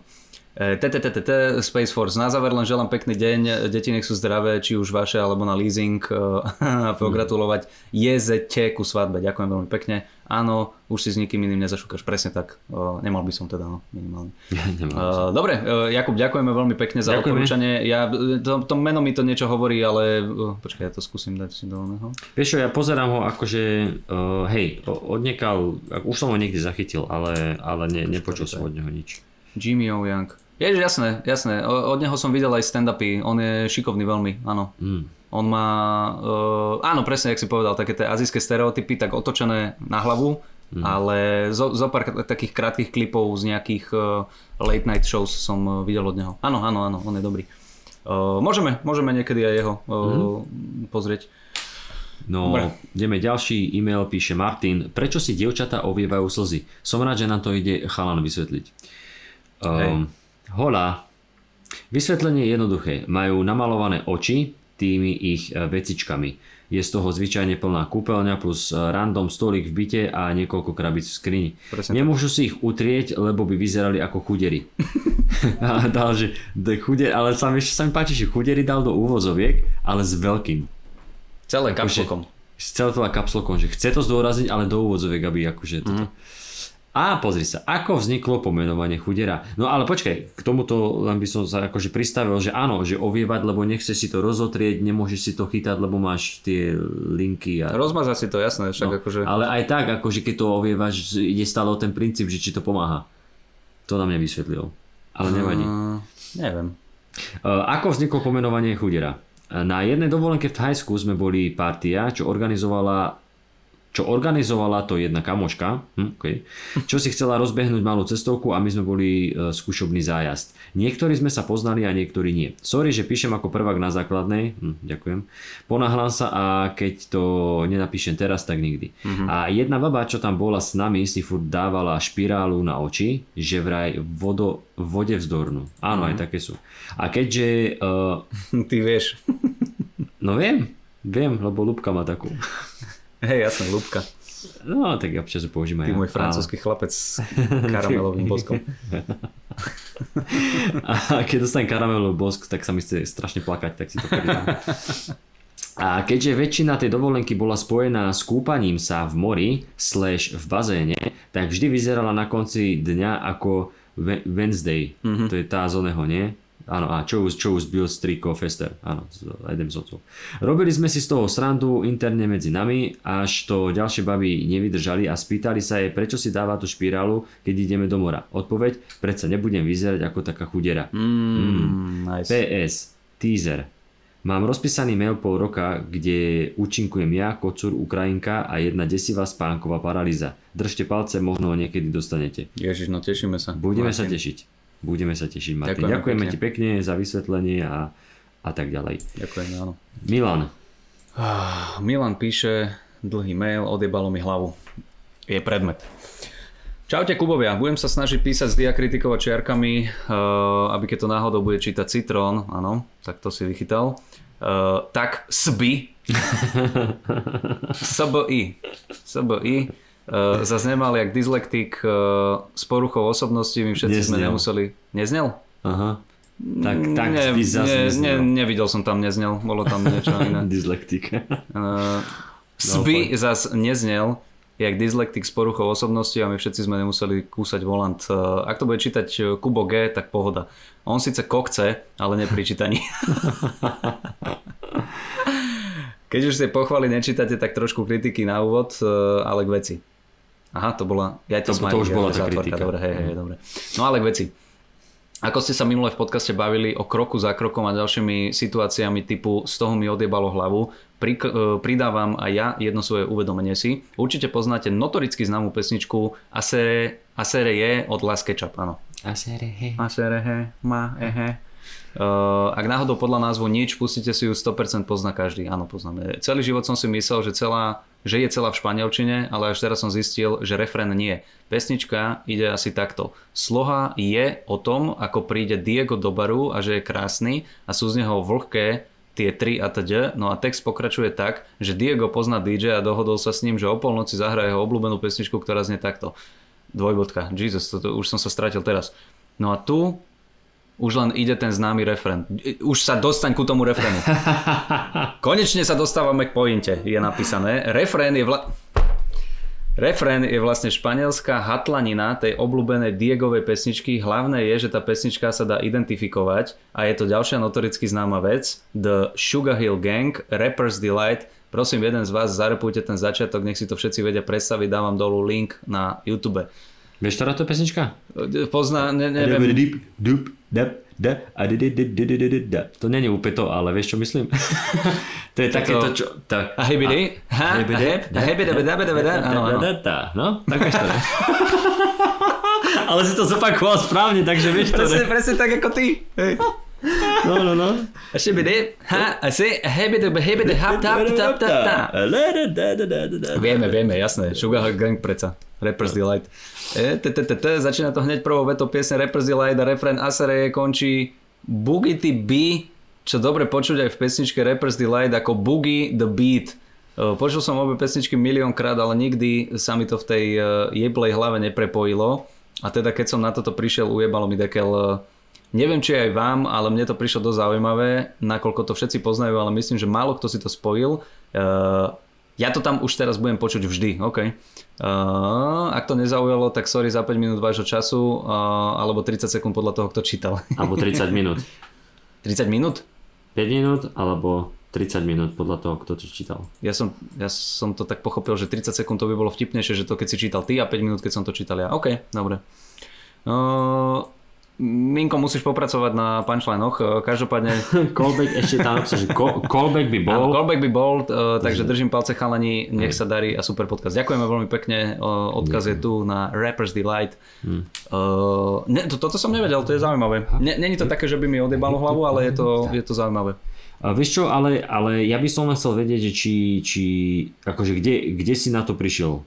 E, TTTTT, Space Force. Na záver len želám pekný deň. Deti nech sú zdravé, či už vaše, alebo na leasing. e, A pogratulovať JZT ku svadbe. Ďakujem veľmi pekne. Áno, už si s nikým iným nezašúkaš. Presne tak. E, Nemal by som teda, no, minimálne. E, Dobre, e, Jakub, ďakujeme veľmi pekne za Ďakujeme. odporúčanie. Ja, e, to, to meno mi to niečo hovorí, ale e, počkaj, ja to skúsim dať si do oného. Vieš čo, ja pozerám ho akože, hej, odniekal, už som ho niekde zachytil, ale, ale ne, nepočul som od neho nič. Jimmy O. Young. Ježiš, jasné, jasné. Od neho som videl aj stand-upy. On je šikovný veľmi, áno. Mm. On má, uh, áno presne, jak si povedal, také tie azijské stereotypy, tak otočené na hlavu, Mhm. ale zo, zo pár takých krátkých klipov z nejakých uh, late night shows som uh, videl od neho. Áno, áno, áno, on je dobrý. Uh, môžeme, môžeme niekedy aj jeho uh, pozrieť. No, Dobre. ideme ďalší e-mail, píše Martin. Prečo si dievčatá ovievajú slzy? Som rád, že nám to ide chalan vysvetliť. Um, hola. Vysvetlenie je jednoduché. Majú namalované oči tými ich e, vecičkami. Je z toho zvyčajne plná kúpeľňa plus e, random stolik v byte a niekoľko krabíc v skrini. Presne Nemôžu si ich utrieť, lebo by vyzerali ako chudery. a dal, že chuder, ale sa mi, sa mi páči, že chudery dal do úvozoviek, ale s veľkým. Celé Akože- kapslokom. S celotela kapslokom, že chce to zdôrazniť, ale do úvodzoviek, aby akože toto. A pozri sa, ako vzniklo pomenovanie chudera. No ale počkaj, k tomuto len by som sa akože pristavil, že áno, že ovievať, lebo nechce si to rozotrieť, nemôžeš si to chytať, lebo máš tie linky a... Rozmazať si to, jasné, však No, akože... Ale aj tak, akože keď to ovievaš, ide stále o ten princíp, že či to pomáha. To nám nevysvetlil. Ale nevadí. Uh, neviem. Ako vzniklo pomenovanie chudera? Na jednej dovolenke v Thajsku sme boli partia, čo organizovala čo organizovala to jedna kamoška, hm, okay, čo si chcela rozbehnúť malú cestovku a my sme boli e, skúšobný zájazd. Niektorí sme sa poznali a niektorí nie. Sorry, že píšem ako prvák na základnej, hm, ďakujem. Ponáhľam sa a keď to nenapíšem teraz, tak nikdy. A jedna baba, čo tam bola s nami, si furt dávala špirálu na oči, že vraj vodo, vode vzdornú. Áno, aj také sú. A keďže... Uh, Ty vieš. no viem, viem, lebo Lubka má takú. Hej, jasné, Lubka. No, tak ja občas aj Ty ja. môj francúzsky chlapec s karamelovým boskom. A keď dostanem karamelový bosk, tak sa mi chce strašne plakať, tak si to pridám. A keďže väčšina tej dovolenky bola spojená s kúpaním sa v mori slash v bazéne, tak vždy vyzerala na konci dňa ako Wednesday. Mm-hmm. To je tá z oného, nie? Áno, a čo už, čo už Bill Striko Fester. Áno, z jeden z otcov. Robili sme si z toho srandu interne medzi nami, až to ďalšie baby nevydržali a spýtali sa jej, prečo si dáva tú špirálu, keď ideme do mora. Odpoveď, predsa nebudem vyzerať ako taká chudera. Mm, nice. PS, teaser. Mám rozpísaný mail pol roka, kde účinkujem ja, kocúr, Ukrajinka a jedna desivá spánková paralýza. Držte palce, možno ho niekedy dostanete. Ježiš, no tešíme sa. Budeme sa Martin. tešiť. Budeme sa tešiť, Martin. Ďakujeme Ďakujeme, pekne. ti pekne za vysvetlenie a, a tak ďalej. Ďakujem, áno. Milan, Ah, Milan píše dlhý mail, odjebalo mi hlavu. Je predmet. Čaute Kubovia, budem sa snažiť písať s diakritikou a čiarkami, uh, aby keď to náhodou bude čítať Citrón, áno, tak to si vychytal. Uh, tak SBI, SBI, SBI, uh, zase nemal jak dyslektik uh, s poruchou osobnosti, my všetci sme Neznel. nemuseli... Neznel? aha. Tak, tak ne, zase ne, ne, nevidel som tam neznel, bolo tam niečo iné. Dyslektik. Uh, Sby zas neznel, jak dyslektik s poruchou osobnosti a my všetci sme nemuseli kúsať volant. Uh, ak to bude čítať Kubo G, tak pohoda. On síce kokce, ale ne pri čítaní. Keď už tie pochvaly nečítate, tak trošku kritiky na úvod, uh, ale k veci. Aha, to bola... Ja To- to, to už bola tá kritika. Dobre, hej, hej, dobre. No ale k veci. Ako ste sa minule v podcaste bavili o kroku za krokom a ďalšími situáciami typu z toho mi odjebalo hlavu, pri, e, pridávam aj ja jedno svoje uvedomenie si. Určite poznáte notoricky známú pesničku Asere, Asere je od Las Ketchup, áno. Aserehe. Asere he, ma, ehe. Uh, ak náhodou podľa názvu nič, pustíte si ju 100% pozná každý. Áno, poznáme. Celý život som si myslel, že celá že je celá v španielčine, ale až teraz som zistil, že refrén nie. Pesnička ide asi takto. Sloha je o tom, ako príde Diego do baru a že je krásny a sú z neho vlhké tie tri a td. No a text pokračuje tak, že Diego pozná DJ a dohodol sa s ním, že o polnoci zahraje jeho obľúbenú pesničku, ktorá znie takto. Dvojbodka. Jesus, to, už som sa stratil teraz. No a tu už len ide ten známy refren. Už sa dostaň ku tomu refrénu. Konečne sa dostávame k pointe, je napísané. Refrén je vla... Refrén je vlastne španielská hatlanina tej obľúbenej Diegovej pesničky. Hlavné je, že tá pesnička sa dá identifikovať a je to ďalšia notoricky známa vec. The Sugar Hill Gang, Rapper's Delight. Prosím, jeden z vás zarepujte ten začiatok, nech si to všetci vedia predstaviť, dávam dolu link na YouTube. Vieš, ktorá to pesnička? Pozná, ne, neviem. To není úplne to, ale vieš čo myslím? to je také to, čo... Tak, a hebidi, ha, a hebidi, No, tak vieš to. ale si to zopakoval správne, takže vieš to. Presne, presne tak ako ty. No, no, no. Vieme, vieme, jasné. Sugar Gang preca. Rapper's Delight. E, začína to hneď prvou vetou piesne Rapper's Delight a refren Asare končí Boogie B, čo dobre počuť aj v pesničke Rapper's Delight ako Boogie the Beat. E, počul som obe pesničky miliónkrát, ale nikdy sa mi to v tej e, jeblej hlave neprepojilo. A teda keď som na toto prišiel, ujebalo mi dekel Neviem, či aj vám, ale mne to prišlo dosť zaujímavé, nakoľko to všetci poznajú, ale myslím, že málo kto si to spojil. Ja to tam už teraz budem počuť vždy, OK. Uh, ak to nezaujalo, tak sorry za 5 minút vášho času, uh, alebo 30 sekúnd podľa toho, kto čítal. Alebo 30 minút. 30 minút? 5 minút, alebo 30 minút podľa toho, kto to čítal. Ja som, ja som to tak pochopil, že 30 sekúnd to by bolo vtipnejšie, že to keď si čítal ty a 5 minút, keď som to čítal ja. OK, dobre. Uh, Minko, musíš popracovať na punchline-och, e, každopádne... callback ešte tam že callback by bol. Áno, callback by bol, uh, takže držím palce chalani, nech sa darí a super podcast. Ďakujeme veľmi pekne, uh, odkaz je tu na Rapper's Delight. Hmm. Uh, ne, to, toto som nevedel, to je zaujímavé. Není to také, že by mi odebalo hlavu, ale je to, je to zaujímavé. A vieš čo, ale, ale ja by som len chcel vedieť, že či, či akože kde, kde si na to prišiel?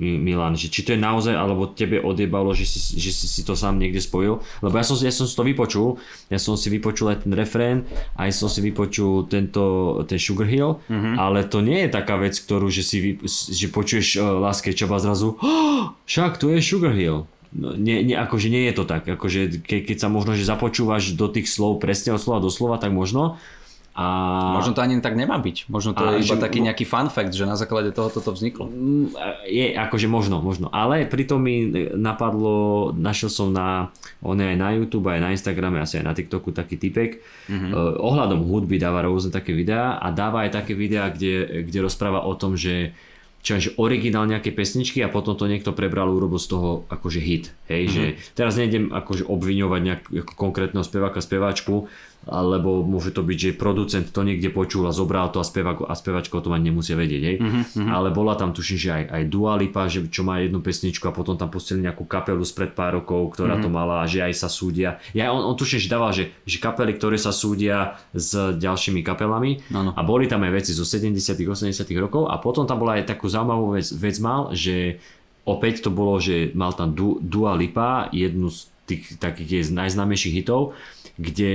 Milan, že či to je naozaj, alebo tebe odjebalo, že si, že si, si to sám niekde spojil, lebo ja som, ja som si to vypočul, ja som si vypočul aj ten refrén, aj som si vypočul tento, ten Sugar Hill, mm-hmm. ale to nie je taká vec, ktorú, že si že počuješ uh, láske čaba zrazu, oh, však to je Sugar Hill. No, nie, nie, akože nie je to tak, akože ke, keď sa možno, že započúvaš do tých slov presne od slova do slova, tak možno, a... Možno to ani tak nemá byť. Možno to je iba že... taký nejaký fun fact, že na základe toho toto vzniklo. Mm, je akože možno, možno. Ale pritom mi napadlo, našiel som na, on je aj na YouTube, aj na Instagrame, asi aj na TikToku taký typek. Mm-hmm. Uh, ohľadom hudby dáva rôzne také videá a dáva aj také videá, kde, kde rozpráva o tom, že čo že originál nejaké pesničky a potom to niekto prebral, urobil z toho akože hit. Hej, mm-hmm. že teraz nejdem akože obviňovať nejak konkrétneho speváka, speváčku, alebo môže to byť, že producent to niekde počul a zobral to a, spevák, a spevačka o tom ani nemusia vedieť, hej. Mm-hmm. Ale bola tam tuším, že aj, aj Dua Lipa, že, čo má jednu pesničku a potom tam pustili nejakú kapelu spred pár rokov, ktorá mm-hmm. to mala a že aj sa súdia. Ja, on, on tuším, že dával, že, že kapely, ktoré sa súdia s ďalšími kapelami ano. a boli tam aj veci zo 70 80 rokov a potom tam bola aj takú zaujímavú vec, vec mal, že opäť to bolo, že mal tam du, Dua Lipa, jednu z tých takých najznámejších hitov, kde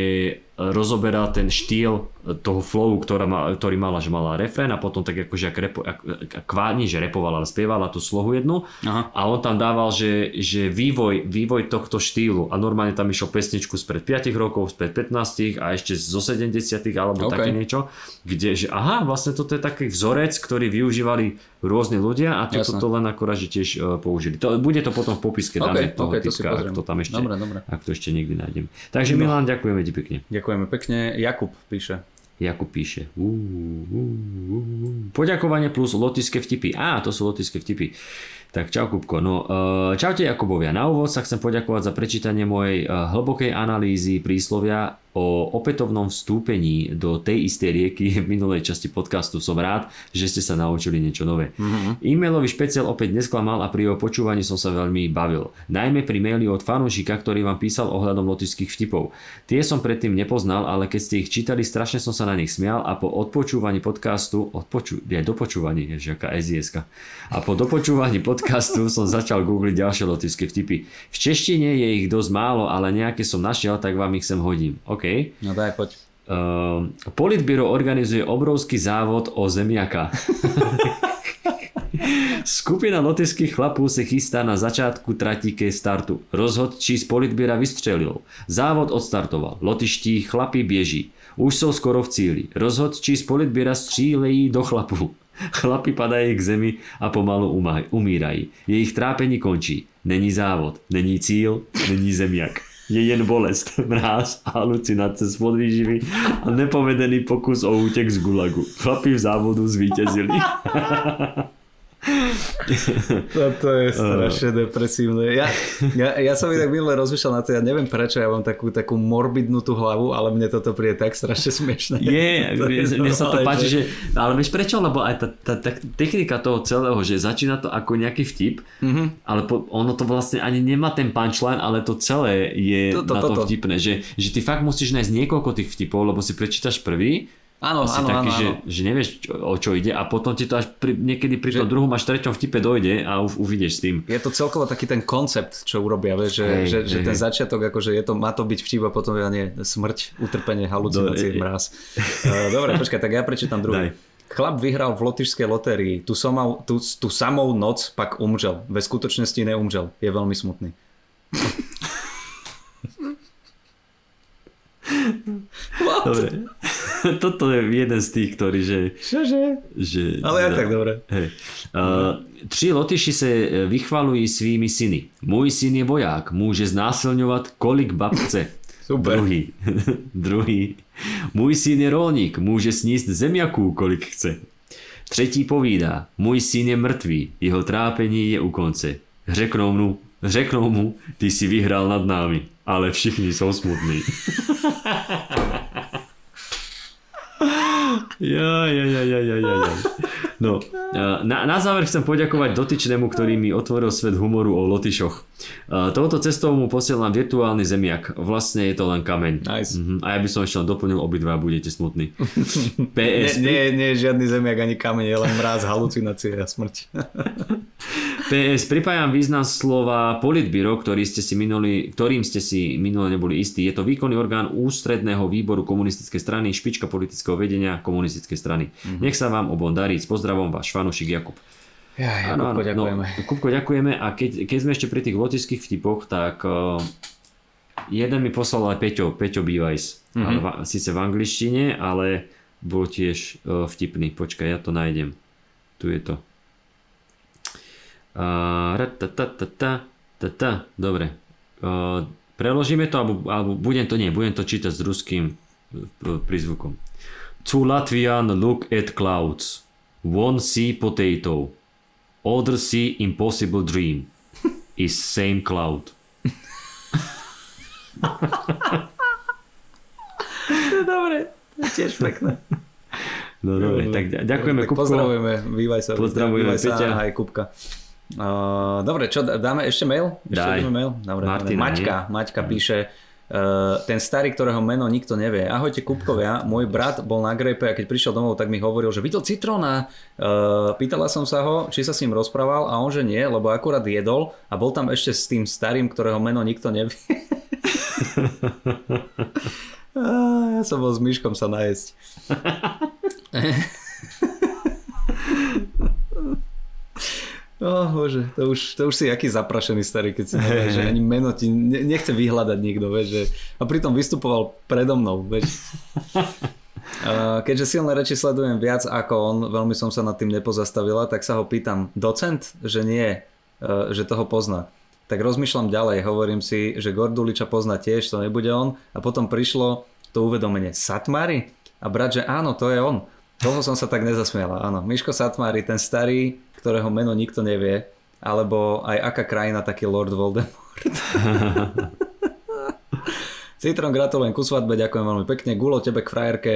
rozoberá ten štýl toho flowu, ktorá ma, ktorý mala, že mala refrén a potom tak akože ak repo, ak, ak, kváni, že repovala, ale spievala tú slohu jednu Aha. a on tam dával, že, že vývoj, vývoj tohto štýlu a normálne tam išiel pesničku spred 5 rokov, spred 15 a ešte zo 70 alebo okay. také niečo, kde, že aha, vlastne toto je taký vzorec, ktorý využívali rôzni ľudia a toto to len akorát, že tiež uh, použili. To, bude to potom v popiske okay, toho okay, tiska, to ak to tam ešte, dobre, dobre. ak to ešte niekdy nájdem. Takže no. Milan, ďakujeme ti pekne. Ďakujeme pekne. Jakub píše. Jakub píše. Poďakovanie plus lotické vtipy. Á, to sú lotické vtipy. Tak čau Kupko. No, čaute Jakubovia. Na úvod sa chcem poďakovať za prečítanie mojej hlbokej analýzy príslovia o opätovnom vstúpení do tej istej rieky v minulej časti podcastu. Som rád, že ste sa naučili niečo nové. Mm-hmm. E-mailový špeciál opäť nesklamal a pri jeho počúvaní som sa veľmi bavil. Najmä pri maili od fanúšika, ktorý vám písal ohľadom lotických vtipov. Tie som predtým nepoznal, ale keď ste ich čítali, strašne som sa na nich smial a po odpočúvaní podcastu, odpoču, aj dopočúvaní, je aká sds a po dopočúvaní podcastu som začal googliť ďalšie lotické vtipy. V češtine je ich dosť málo, ale nejaké som našiel, tak vám ich sem hodím. OK. No daj, poď. Uh, Politbiro organizuje obrovský závod o zemiaka. Skupina lotyšských chlapů se chystá na začátku trati ke startu. Rozhodčí z Politbira vystřelil. Závod odstartoval. Lotyští chlapi běží. Už jsou skoro v cíli. Rozhodčí z Politbira střílejí do chlapů. Chlapi padají k zemi a pomalu umírají. Jejich trápení končí. Není závod, není cíl, není zemiak je jen bolest, mráz a halucinace z podvýživy a nepovedený pokus o útek z gulagu. Chlapi v závodu zvítězili. Toto je strašne depresívne. Ja, ja, ja som inak minule rozmýšľal na to, ja neviem prečo, ja mám takú, takú morbidnú tú hlavu, ale mne toto príde tak strašne smiešne. Je, mne sa to páči, že... Ale vieš prečo? Lebo aj tá, tá, tá technika toho celého, že začína to ako nejaký vtip, mm-hmm. ale po, ono to vlastne ani nemá ten punchline, ale to celé je to, to, na to, to vtipné. Že, že ty fakt musíš nájsť niekoľko tých vtipov, lebo si prečítaš prvý Áno, si áno, taký, áno, že, áno. že nevieš o čo ide a potom ti to až pri, niekedy pri že... tom druhom až treťom vtipe dojde a už uvidíš s tým. Je to celkovo taký ten koncept, čo urobia, vieš, že, hej, že, hej, že ten začiatok, akože je to, má to byť vtip a potom ja nie, smrť, utrpenie, halucinácie, Do, mraz. Uh, dobre, počkaj, tak ja prečítam druhý. Daj. Chlap vyhral v lotyšskej lotérii, tu, somau, tu, tu samou noc pak umřel. Ve skutočnosti neumřel. Je veľmi smutný. Dobre. Toto je jeden z tých, ktorý, že... Čože? Že, Ale ja tak dobre. Hej. Uh, tři lotyši se vychvalují svými syny. Můj syn je voják, může znásilňovat kolik bab chce. Super. Druhý. Druhý. Můj syn je rolník, může sníst zemiaků, kolik chce. Třetí povídá, můj syn je mrtvý, jeho trápení je u konce. Řeknou mu, řeknou mu, ty si vyhrál nad námi, ale všichni jsou smutní. Ja, ja, ja, ja, ja, ja. No, na, na záver chcem poďakovať dotyčnému, ktorý mi otvoril svet humoru o Lotyšoch. Touto cestou mu posielam virtuálny zemiak. Vlastne je to len kameň. Nice. Uh-huh. A ja by som ešte len doplnil obidva, budete smutní. PS. Nie, nie, nie je žiadny zemiak ani kameň, je len mráz, halucinácie a smrť. PS. Pripájam význam slova politbiro, ktorý ste si minuli, ktorým ste si minule neboli istí. Je to výkonný orgán ústredného výboru komunistickej strany, špička politického vedenia komunistickej strany. Uh-huh. Nech sa vám obon darí. S pozdravom váš fanušik Jakub. Ja, Jakubko, ďakujeme. No, Kupko, ďakujeme a keď, keď sme ešte pri tých lotických vtipoch, tak uh, jeden mi poslal aj Peťo, Peťo Bivajs. Mm-hmm. Síce v angličtine, ale bol tiež uh, vtipný. Počkaj, ja to nájdem. Tu je to. Uh, Dobre. Uh, preložíme to, alebo, alebo budem to, nie, budem to čítať s ruským prízvukom. Two Latvian look at clouds. One see potato. Other see impossible dream. Is same cloud. Dobre, tiež pekné. No dobre, tak ďakujeme tak Kupko. Pozdravujeme, vývaj sa. Pozdravujeme Peťa. Aj Kupka. Uh, dobre, čo, dáme ešte mail? Ešte Daj. mail? Dobre, Martina, Maťka, Maťka píše, ten starý, ktorého meno nikto nevie. Ahojte Kupkovia, môj brat bol na grepe a keď prišiel domov, tak mi hovoril, že videl citróna. Uh, pýtala som sa ho, či sa s ním rozprával a on, že nie, lebo akurát jedol a bol tam ešte s tým starým, ktorého meno nikto nevie. ja som bol s myškom sa najesť. Oh, bože, to už, to už si aký zaprašený starý, keď si nevie, že ani meno ti nechce vyhľadať nikto, vieš, že, a pritom vystupoval predo mnou, vieš. Keďže silné reči sledujem viac ako on, veľmi som sa nad tým nepozastavila, tak sa ho pýtam, docent, že nie, e, že toho pozná. Tak rozmýšľam ďalej, hovorím si, že Gorduliča pozná tiež, to nebude on. A potom prišlo to uvedomenie, Satmari? A brat, že áno, to je on. Toho som sa tak nezasmiala, áno. Miško Satmari, ten starý, ktorého meno nikto nevie, alebo aj aká krajina taký Lord Voldemort. Citron, gratulujem ku svadbe, ďakujem veľmi pekne. Gulo, tebe k frajerke.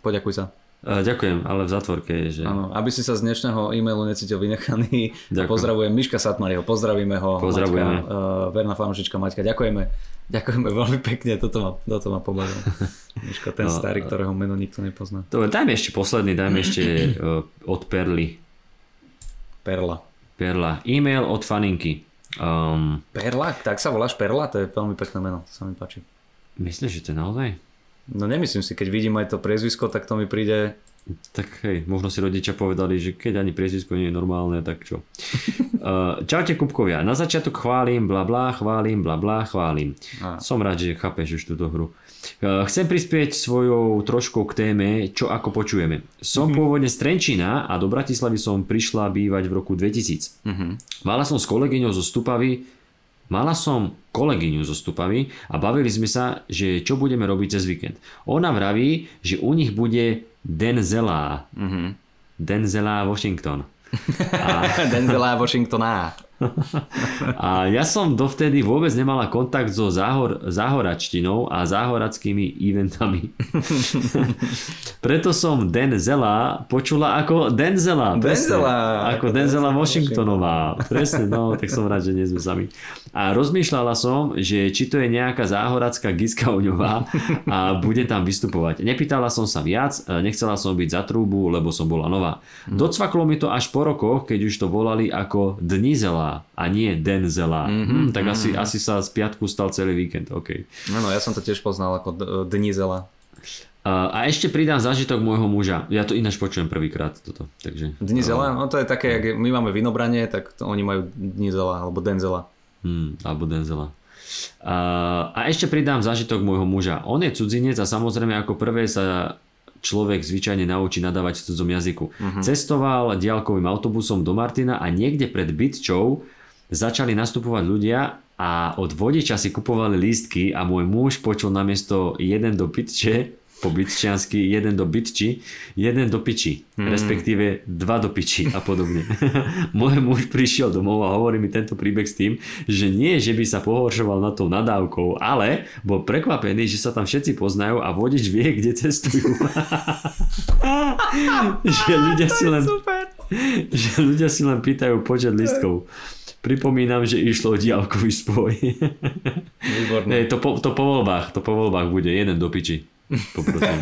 Poďakuj sa. Uh, ďakujem, ale v zatvorke je, že... Áno, aby si sa z dnešného e-mailu necítil vynechaný. Ďakujem. Pozdravujem Miška Satmariho, pozdravíme ho. Pozdravujeme. Maťka, uh, verná fanúšička Maťka, ďakujeme. Ďakujeme veľmi pekne, toto ma, toto ma pobavilo. Miško, ten No, starý, a- ktorého meno nikto nepozná. Dobre, dajme ešte posledný, dajme ešte od Perly. Perla. Perla. E-mail od Faninky. Um, Perla? Tak sa voláš Perla? To je veľmi pekné meno, to sa mi páči. myslíš, že to je naozaj? No nemyslím si, keď vidím aj to priezvisko, tak to mi príde... Tak hej, možno si rodičia povedali, že keď ani priezvisko nie je normálne, tak čo. Uh, čaute Kupkovia, na začiatok chválim, bla bla, chválim, bla bla, chválim. Á. Som rád, že chápeš už túto hru. Uh, chcem prispieť svojou troškou k téme, čo ako počujeme. Som pôvodne z Trenčína a do Bratislavy som prišla bývať v roku 2000. Mhm. Mala som s kolegyňou zo Stupavy Mala som kolegyňu zo Stupavy a bavili sme sa, že čo budeme robiť cez víkend. Ona vraví, že u nich bude Denzelá. Mhm. Denzelá Washington. Denzela Washingtona. A ja som dovtedy vôbec nemala kontakt so záhor, záhoračtinou a záhorackými eventami. Preto som Denzela počula ako Denzela. Denzela. Ako Denzela Washingtonová. Presne, no, tak som rád, že nie sme sami. A rozmýšľala som, že či to je nejaká záhoracká Giska Oňová a bude tam vystupovať. Nepýtala som sa viac, nechcela som byť za trúbu, lebo som bola nová. Docvaklo mi to až po rokoch, keď už to volali ako Dnizela a nie Denzela. Mm-hmm, tak asi, asi sa z piatku stal celý víkend. Okay. No, no, ja som to tiež poznal ako D- Dnizela. A, a ešte pridám zážitok môjho muža. Ja to ináč počujem prvýkrát toto. Takže, Dnizela, no to je také, jak my máme vinobranie, tak to, oni majú Dnizela alebo Denzela. Hmm, alebo Denzela. A, a ešte pridám zážitok môjho muža. On je cudzinec a samozrejme ako prvé sa človek zvyčajne naučí nadávať v cudzom jazyku. Uh-huh. Cestoval diaľkovým autobusom do Martina a niekde pred Bytčou začali nastupovať ľudia a od vodiča si kupovali lístky a môj muž počul namiesto jeden do Bytče po bytčiansky, jeden do bytči, jeden do piči, Hmm. respektíve dva do piči a podobne. Môj muž prišiel domov a hovorí mi tento príbeh s tým, že nie, že by sa pohoršoval na tou nadávkou, ale bol prekvapený, že sa tam všetci poznajú a vodič vie, kde cestujú. že ľudia si len že ľudia si len pýtajú počet listkov. Pripomínam, že išlo o diálkový spoj. Výborné. Nie, to, po, to po voľbách, to po voľbách bude jeden do piči. Poprosím.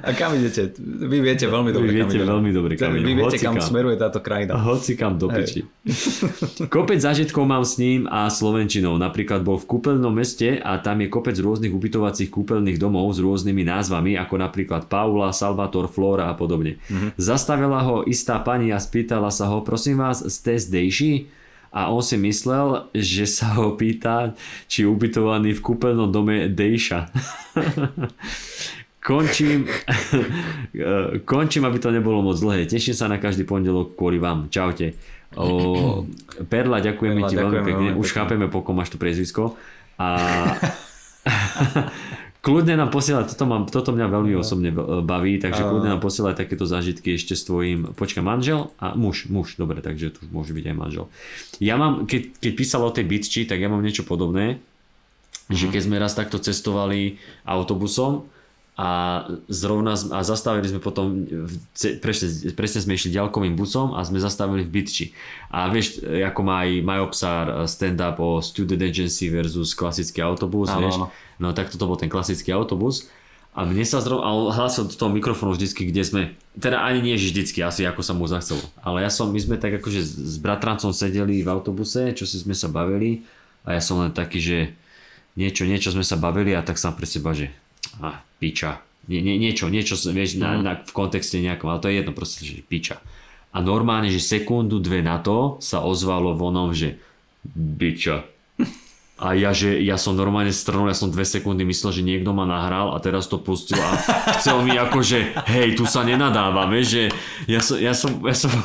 A kam idete? Vy viete veľmi dobre, Vy kam viete idete. veľmi dobre, kam Vy viete, kam kam. smeruje táto krajina. Hoci kam do piči. Kopec zážitkov mám s ním a slovenčinou. Napríklad bol v kúpeľnom meste a tam je kopec rôznych ubytovacích kúpeľných domov s rôznymi názvami, ako napríklad Paula, Salvator, Flora a podobne. Zastavila ho istá pani a spýtala sa ho, prosím vás, ste zdejší? A on si myslel, že sa ho pýta, či je ubytovaný v kúpeľnom dome Dejša. Končím, končím, aby to nebolo moc dlhé. Teším sa na každý pondelok kvôli vám. Čaute. O, Perla, ďakujeme Perla, ti veľmi ďakujeme pekne. veľmi Už pekne. chápeme, po kom máš to priezvisko. A kľudne nám posielať, toto, mám, toto mňa veľmi osobne baví, takže kľudne nám posielať takéto zážitky ešte s tvojím, počka, manžel a muž, muž, dobre, takže tu môže byť aj manžel. Ja mám, keď, keď písal o tej bitči, tak ja mám niečo podobné, že keď sme raz takto cestovali autobusom a zrovna a zastavili sme potom, presne, presne sme išli ďalkovým busom a sme zastavili v Bytči. A vieš, ako má aj Majopsár stand-up o Student Agency versus klasický autobus, Áno, vieš, áno. No tak toto bol ten klasický autobus. A mne sa zrovna, a on hlásil do toho mikrofónu vždycky, kde sme, teda ani nie vždycky, asi ako sa mu zachcelo. Ale ja som, my sme tak akože s bratrancom sedeli v autobuse, čo si sme sa bavili a ja som len taký, že niečo, niečo sme sa bavili a tak som pre seba, že a, piča. Nie, nie, niečo, niečo, vieš, na, na, v kontexte nejakom, ale to je jedno proste, že piča. A normálne, že sekundu, dve na to sa ozvalo vonom, že biča. A ja, že ja som normálne strnul, ja som dve sekundy myslel, že niekto ma nahral a teraz to pustil a chcel mi akože, hej, tu sa nenadáva, vieš, že ja som, ja som, ja som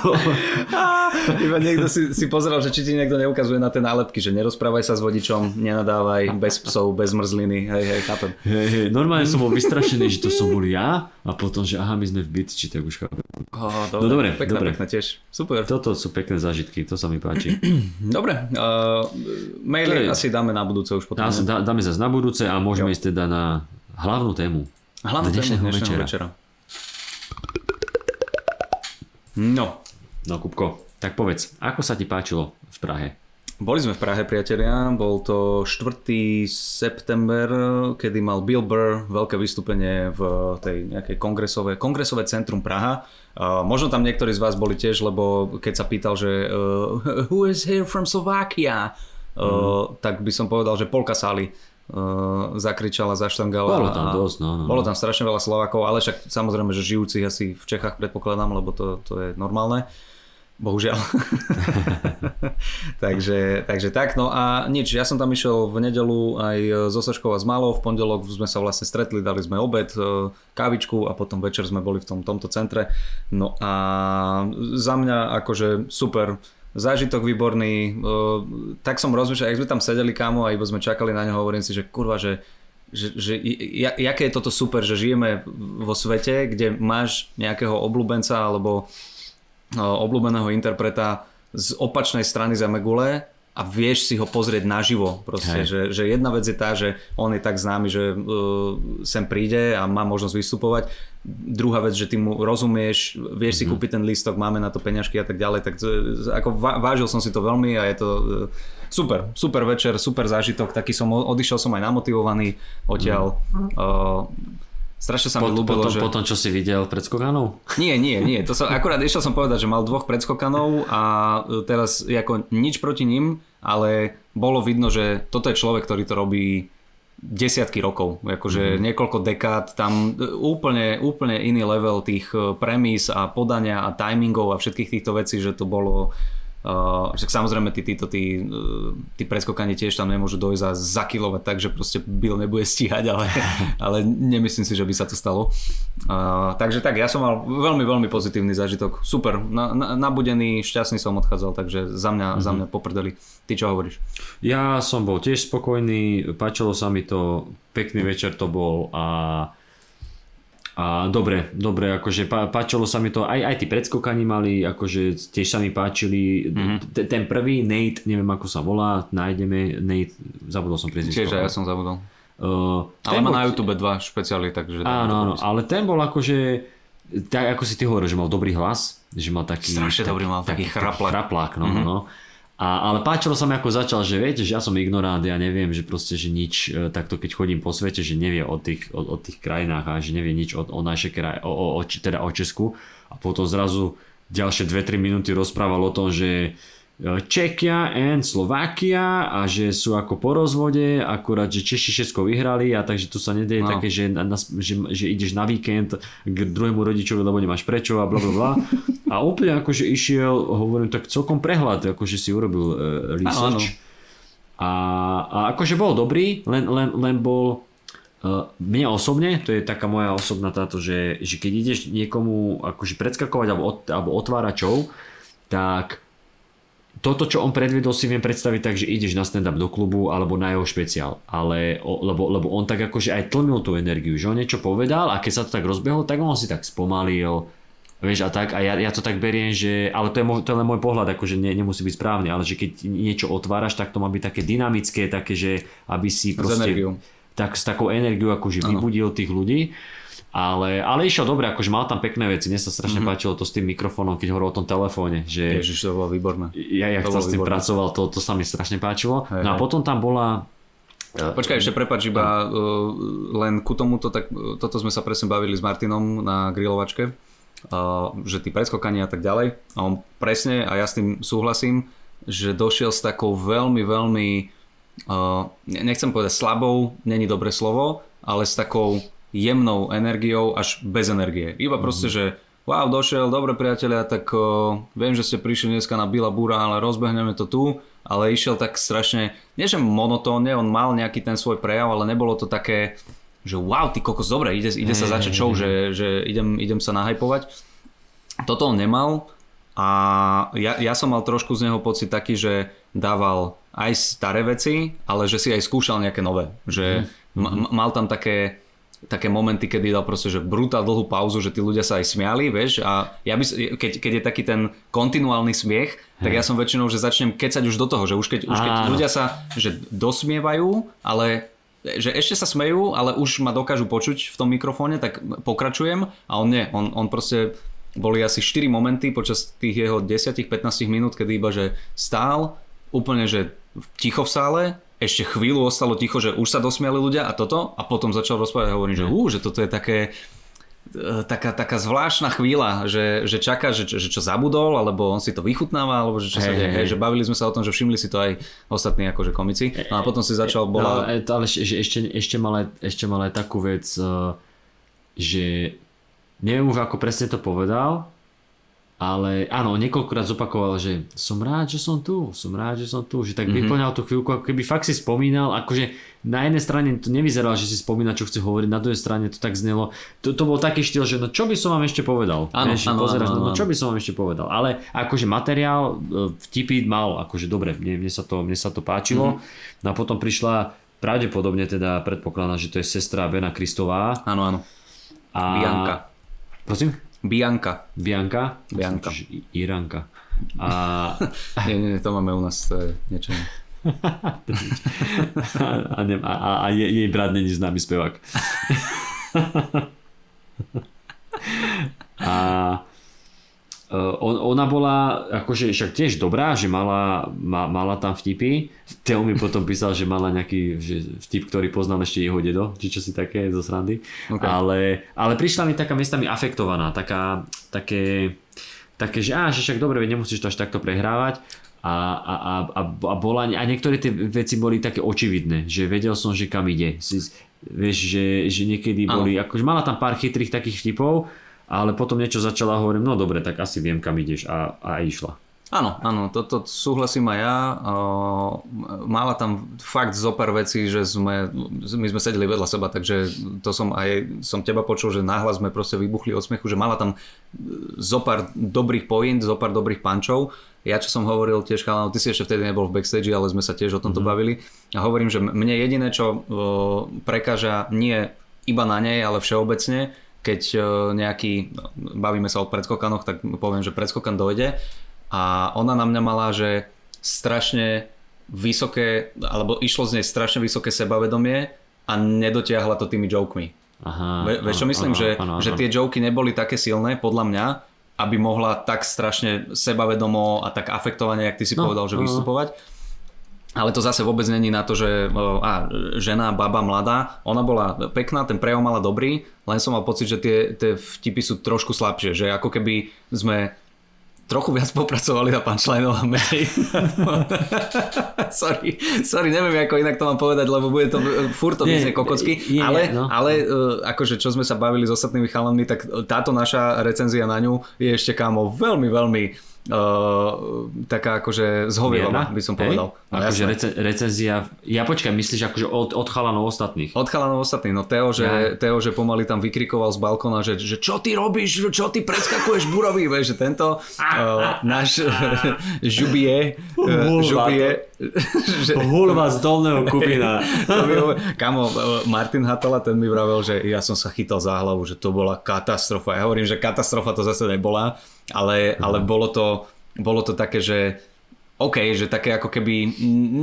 Iba niekto si, si pozeral, že či ti niekto neukazuje na tie nálepky, že nerozprávaj sa s vodičom, nenadávaj, bez psov, bez mrzliny, hej, hej, chápem. Hej, hej, normálne som bol vystrašený, že to som bol ja a potom, že aha, my sme v Bitči, tak už chápem. Oh, No dobre, pekné, dobre. pekné tiež. Super. Toto sú pekné zážitky, to sa mi páči. Dobre, uh, maily je- asi dáme na budúce už potom. Dá, dá, dáme zase na budúce a môžeme Jo. ísť teda na hlavnú tému. Hlavnú tému dnešného dnešného večera. večera. No, No Kupko, tak povedz, ako sa ti páčilo v Prahe? Boli sme v Prahe, priatelia, bol to 4. september, kedy mal Bill Burr veľké vystúpenie v tej nejakej kongresové, kongresové centrum Praha. Uh, možno tam niektorí z vás boli tiež, lebo keď sa pýtal, že uh, who is here from Slovakia, uh, tak by som povedal, že polka sály uh, zakričala, zaštangala. Bolo tam dosť, no, no, no. Bolo tam strašne veľa Slovákov, ale však samozrejme, že žijúcich asi v Čechách predpokladám, lebo to, to je normálne. Bohužiaľ. takže, takže tak, no a nič, ja som tam išiel v nedelu aj so Saškou s Malou, v pondelok sme sa vlastne stretli, dali sme obed, e, kávičku a potom večer sme boli v tom, tomto centre. No a za mňa akože super, zážitok výborný, e, tak som rozmýšľal, jak sme tam sedeli kámo a iba sme čakali na neho, hovorím si, že kurva, že že, že ja- jaké je toto super, že žijeme vo svete, kde máš nejakého obľúbenca alebo obľúbeného interpreta z opačnej strany Zemegule a vieš si ho pozrieť naživo. Proste, Hej. že, že jedna vec je tá, že on je tak známy, že uh, sem príde a má možnosť vystupovať. Druhá vec, že ty mu rozumieš, vieš si kúpiť ten lístok, máme na to peňažky a tak ďalej. Tak uh, ako vážil som si to veľmi a je to uh, super, super večer, super zážitok. Taký som, odišiel som aj namotivovaný odtiaľ. Uh, strašne sa mi Pot, ľúbilo, potom, že... potom, čo si videl pred skokanou? Nie, nie, nie. To sa, akurát išiel som povedať, že mal dvoch predskokanov a e, teraz ako nič proti ním, ale bolo vidno, že toto je človek, ktorý to robí desiatky rokov, akože mm-hmm. niekoľko dekád, tam e, úplne, úplne iný level tých e, premis a podania a timingov a všetkých týchto vecí, že to bolo Uh, však samozrejme tí, títo, tí, uh, tí preskokani tiež tam nemôžu dojsť a zakilovať tak, že proste Bill nebude stíhať, ale, ale nemyslím si, že by sa to stalo. Uh, takže tak, ja som mal veľmi, veľmi pozitívny zážitok. Super, na, na, nabudený, šťastný som odchádzal, takže za mňa, mm-hmm. za mňa poprdeli. Ty čo hovoríš? Ja som bol tiež spokojný, páčilo sa mi to, pekný večer to bol a a dobre, dobre, akože pá, páčilo sa mi to, aj, aj tí predskokani mali, akože tiež sa mi páčili, mm-hmm. ten prvý, Nate, neviem ako sa volá, nájdeme, Nate, zabudol som priezvisko. Tiež ja som zabudol. Uh, Ale má bol- na YouTube dva špeciály, takže... Áno, áno, ale ten bol akože, tak ako si ty hovoril, že mal dobrý hlas, že mal taký... Strašne dobrý mal, taký chraplák. chraplák, no, mm-hmm. no. A, ale páčilo sa mi, ako začal, že viete, že ja som ignorant, ja neviem, že proste, že nič, e, takto keď chodím po svete, že nevie o tých, o, o tých krajinách a že nevie nič o, o našej kraj, o, o, o, teda o Česku. A potom zrazu ďalšie 2-3 minúty rozprával o tom, že Čekia and Slovakia a že sú ako po rozvode, akurát, že Češi všetko vyhrali a takže tu sa nedeje No. také, že, na, že, že ideš na víkend k druhému rodičovi, lebo nemáš prečo a bla bla bla. A úplne akože išiel, hovorím, tak celkom prehľad, akože si urobil uh, research. A, a akože bol dobrý, len, len, len bol uh, mne osobne, to je taká moja osobná táto, že, že keď ideš niekomu akože predskakovať alebo, od, alebo otváračov, tak toto, čo on predvedol, si viem predstaviť tak, že ideš na stand-up do klubu alebo na jeho špeciál. Ale, lebo, lebo on tak akože aj tlmil tú energiu, že on niečo povedal a keď sa to tak rozbehlo, tak on si tak spomalil, Vieš, a tak, a ja, ja to tak beriem, že, ale to je, to je len môj pohľad, akože ne, nemusí byť správny, ale že keď niečo otváraš, tak to má byť také dynamické, také, že aby si proste... energiou. Tak s takou energiou akože vybudil tých ľudí. Ale, ale išiel dobre, akože mal tam pekné veci, mne sa strašne mm-hmm. páčilo to s tým mikrofónom, keď hovoril o tom telefóne, že Ježiš, to bolo výborné. ja, ja to bolo s tým výborné. pracoval, to, to sa mi strašne páčilo. Hej, no a hej. potom tam bola, Počkaj, ešte prepáč, iba uh, len ku tomuto, tak uh, toto sme sa presne bavili s Martinom na grilovačke, uh, že tí predskokania a tak ďalej. A on presne, a ja s tým súhlasím, že došiel s takou veľmi, veľmi, uh, ne- nechcem povedať slabou, není dobré slovo, ale s takou jemnou energiou až bez energie. Iba proste, že wow, došiel, dobre priatelia, tak uh, viem, že ste prišli dneska na Bila Búra, ale rozbehneme to tu, ale išiel tak strašne, nie že monotónne, on mal nejaký ten svoj prejav, ale nebolo to také, že wow, ty kokos, dobre, ide, ide sa začať show, že, že idem, idem sa nahypovať. Toto on nemal a ja, ja som mal trošku z neho pocit taký, že dával aj staré veci, ale že si aj skúšal nejaké nové. Že ma- mal tam také také momenty, kedy dal proste, že brutál dlhú pauzu, že tí ľudia sa aj smiali, vieš, a ja by, keď, keď je taký ten kontinuálny smiech, tak ja som väčšinou, že začnem kecať už do toho, že už keď, už keď ľudia sa, že dosmievajú, ale že ešte sa smejú, ale už ma dokážu počuť v tom mikrofóne, tak pokračujem a on nie, on, on proste boli asi 4 momenty počas tých jeho 10-15 minút, kedy iba, že stál úplne, že ticho v sále, ešte chvíľu ostalo ticho, že už sa dosmiali ľudia a toto a potom začal rozprávať a hovorím, že, hú, že toto je také e, taká, taká zvláštna chvíľa, že, že čaká, že, že čo zabudol, alebo on si to vychutnáva, alebo že čo sa Hej, deje, hej. že bavili sme sa o tom, že všimli si to aj ostatní akože komici. No a potom si začal, No, bola... ale, ale ešte, ešte, ešte, mal aj, ešte mal aj takú vec, že neviem už ako presne to povedal, ale áno, niekoľkokrát zopakoval, že som rád, že som tu, som rád, že som tu, že tak mm-hmm. vyplňal tú chvíľku, ako keby fakt si spomínal, akože na jednej strane to nevyzeralo, že si spomína, čo chce hovoriť, na druhej strane to tak znelo, to, to bol taký štýl, že no čo by som vám ešte povedal, Áno, Vieš, áno, pozeráš, áno, no, no áno. čo by som vám ešte povedal, ale akože materiál, e, vtipy mal, akože dobre, mne, mne, sa, to, mne sa to páčilo, mm-hmm. no a potom prišla pravdepodobne teda predpokladám, že to je sestra Bena Kristová Áno, áno. a... Bianka. Prosím? Bianka. Bianka? Bianka. Čiže Iranka. A, Nie, nie, to máme u nás, to je niečo a, ne, a, a, a je, jej brat není známy spevák. a ona bola akože však tiež dobrá, že mala, ma, mala tam vtipy. Teo mi potom písal, že mala nejaký že vtip, ktorý poznal ešte jeho dedo, či čo si také zo srandy. Ok. Ale, ale prišla mi taká miestami afektovaná, taká, také, také, že, á, že však dobre, nemusíš to až takto prehrávať. A, a, a, a, bola, a niektoré tie veci boli také očividné, že vedel som, že kam ide. Si, vieš, že, že niekedy boli, akože mala tam pár chytrých takých vtipov, ale potom niečo začala a hovorím, no dobre, tak asi viem, kam ideš a, a išla. Áno, áno, toto súhlasím aj ja. Mala tam fakt zo pár vecí, že sme, my sme sedeli vedľa seba, takže to som aj som teba počul, že náhlas sme proste vybuchli od smiechu, že mala tam zo pár dobrých point, zo pár dobrých pančov. Ja čo som hovoril tiež, chalán, ty si ešte vtedy nebol v backstage, ale sme sa tiež o tomto mm-hmm. bavili. A hovorím, že mne jediné, čo prekáža nie iba na nej, ale všeobecne, keď o, nejaký, no, bavíme sa o predskokanoch, tak poviem, že predskokan dojde a ona na mňa mala, že strašne vysoké, alebo išlo z nej strašne vysoké sebavedomie a nedotiahla to tými jokemi. Aha, Ve, vieš čo myslím, áno, že, áno. že tie joky neboli také silné, podľa mňa, aby mohla tak strašne sebavedomo a tak afektovane, jak ty si No, povedal, že no, no. Ale to zase vôbec není na to, že a, žena, baba, mladá, ona bola pekná, ten prejav mala dobrý, len som mal pocit, že tie, tie vtipy sú trošku slabšie, že ako keby sme trochu viac popracovali na punchline a menej. sorry, sorry, neviem ako inak to mám povedať, lebo bude to furt to vyznie kokocky, nie, ale, no. ale uh, akože čo sme sa bavili s ostatnými chalanmi, tak táto naša recenzia na ňu je ešte kámo veľmi, veľmi uh, taká akože zhovievavá, by som povedal. No, akože rece, recenzia, ja počkaj, myslíš akože od, od chalanov ostatných? Od chalanov ostatných, no Teo, že, Ja. Teo, že pomaly tam vykrikoval z balkóna, že, že čo ty robíš, čo ty predskakuješ burový, vieš, že tento uh, náš žubie, uh, žubie, že, Hulva z dolného hovorí- kamo, Martin Hatala, ten mi vravel, že ja som sa chytal za hlavu, že to bola katastrofa. Ja hovorím, že katastrofa to zase nebola, ale, ale bolo, to, bolo to také, že OK, že také ako keby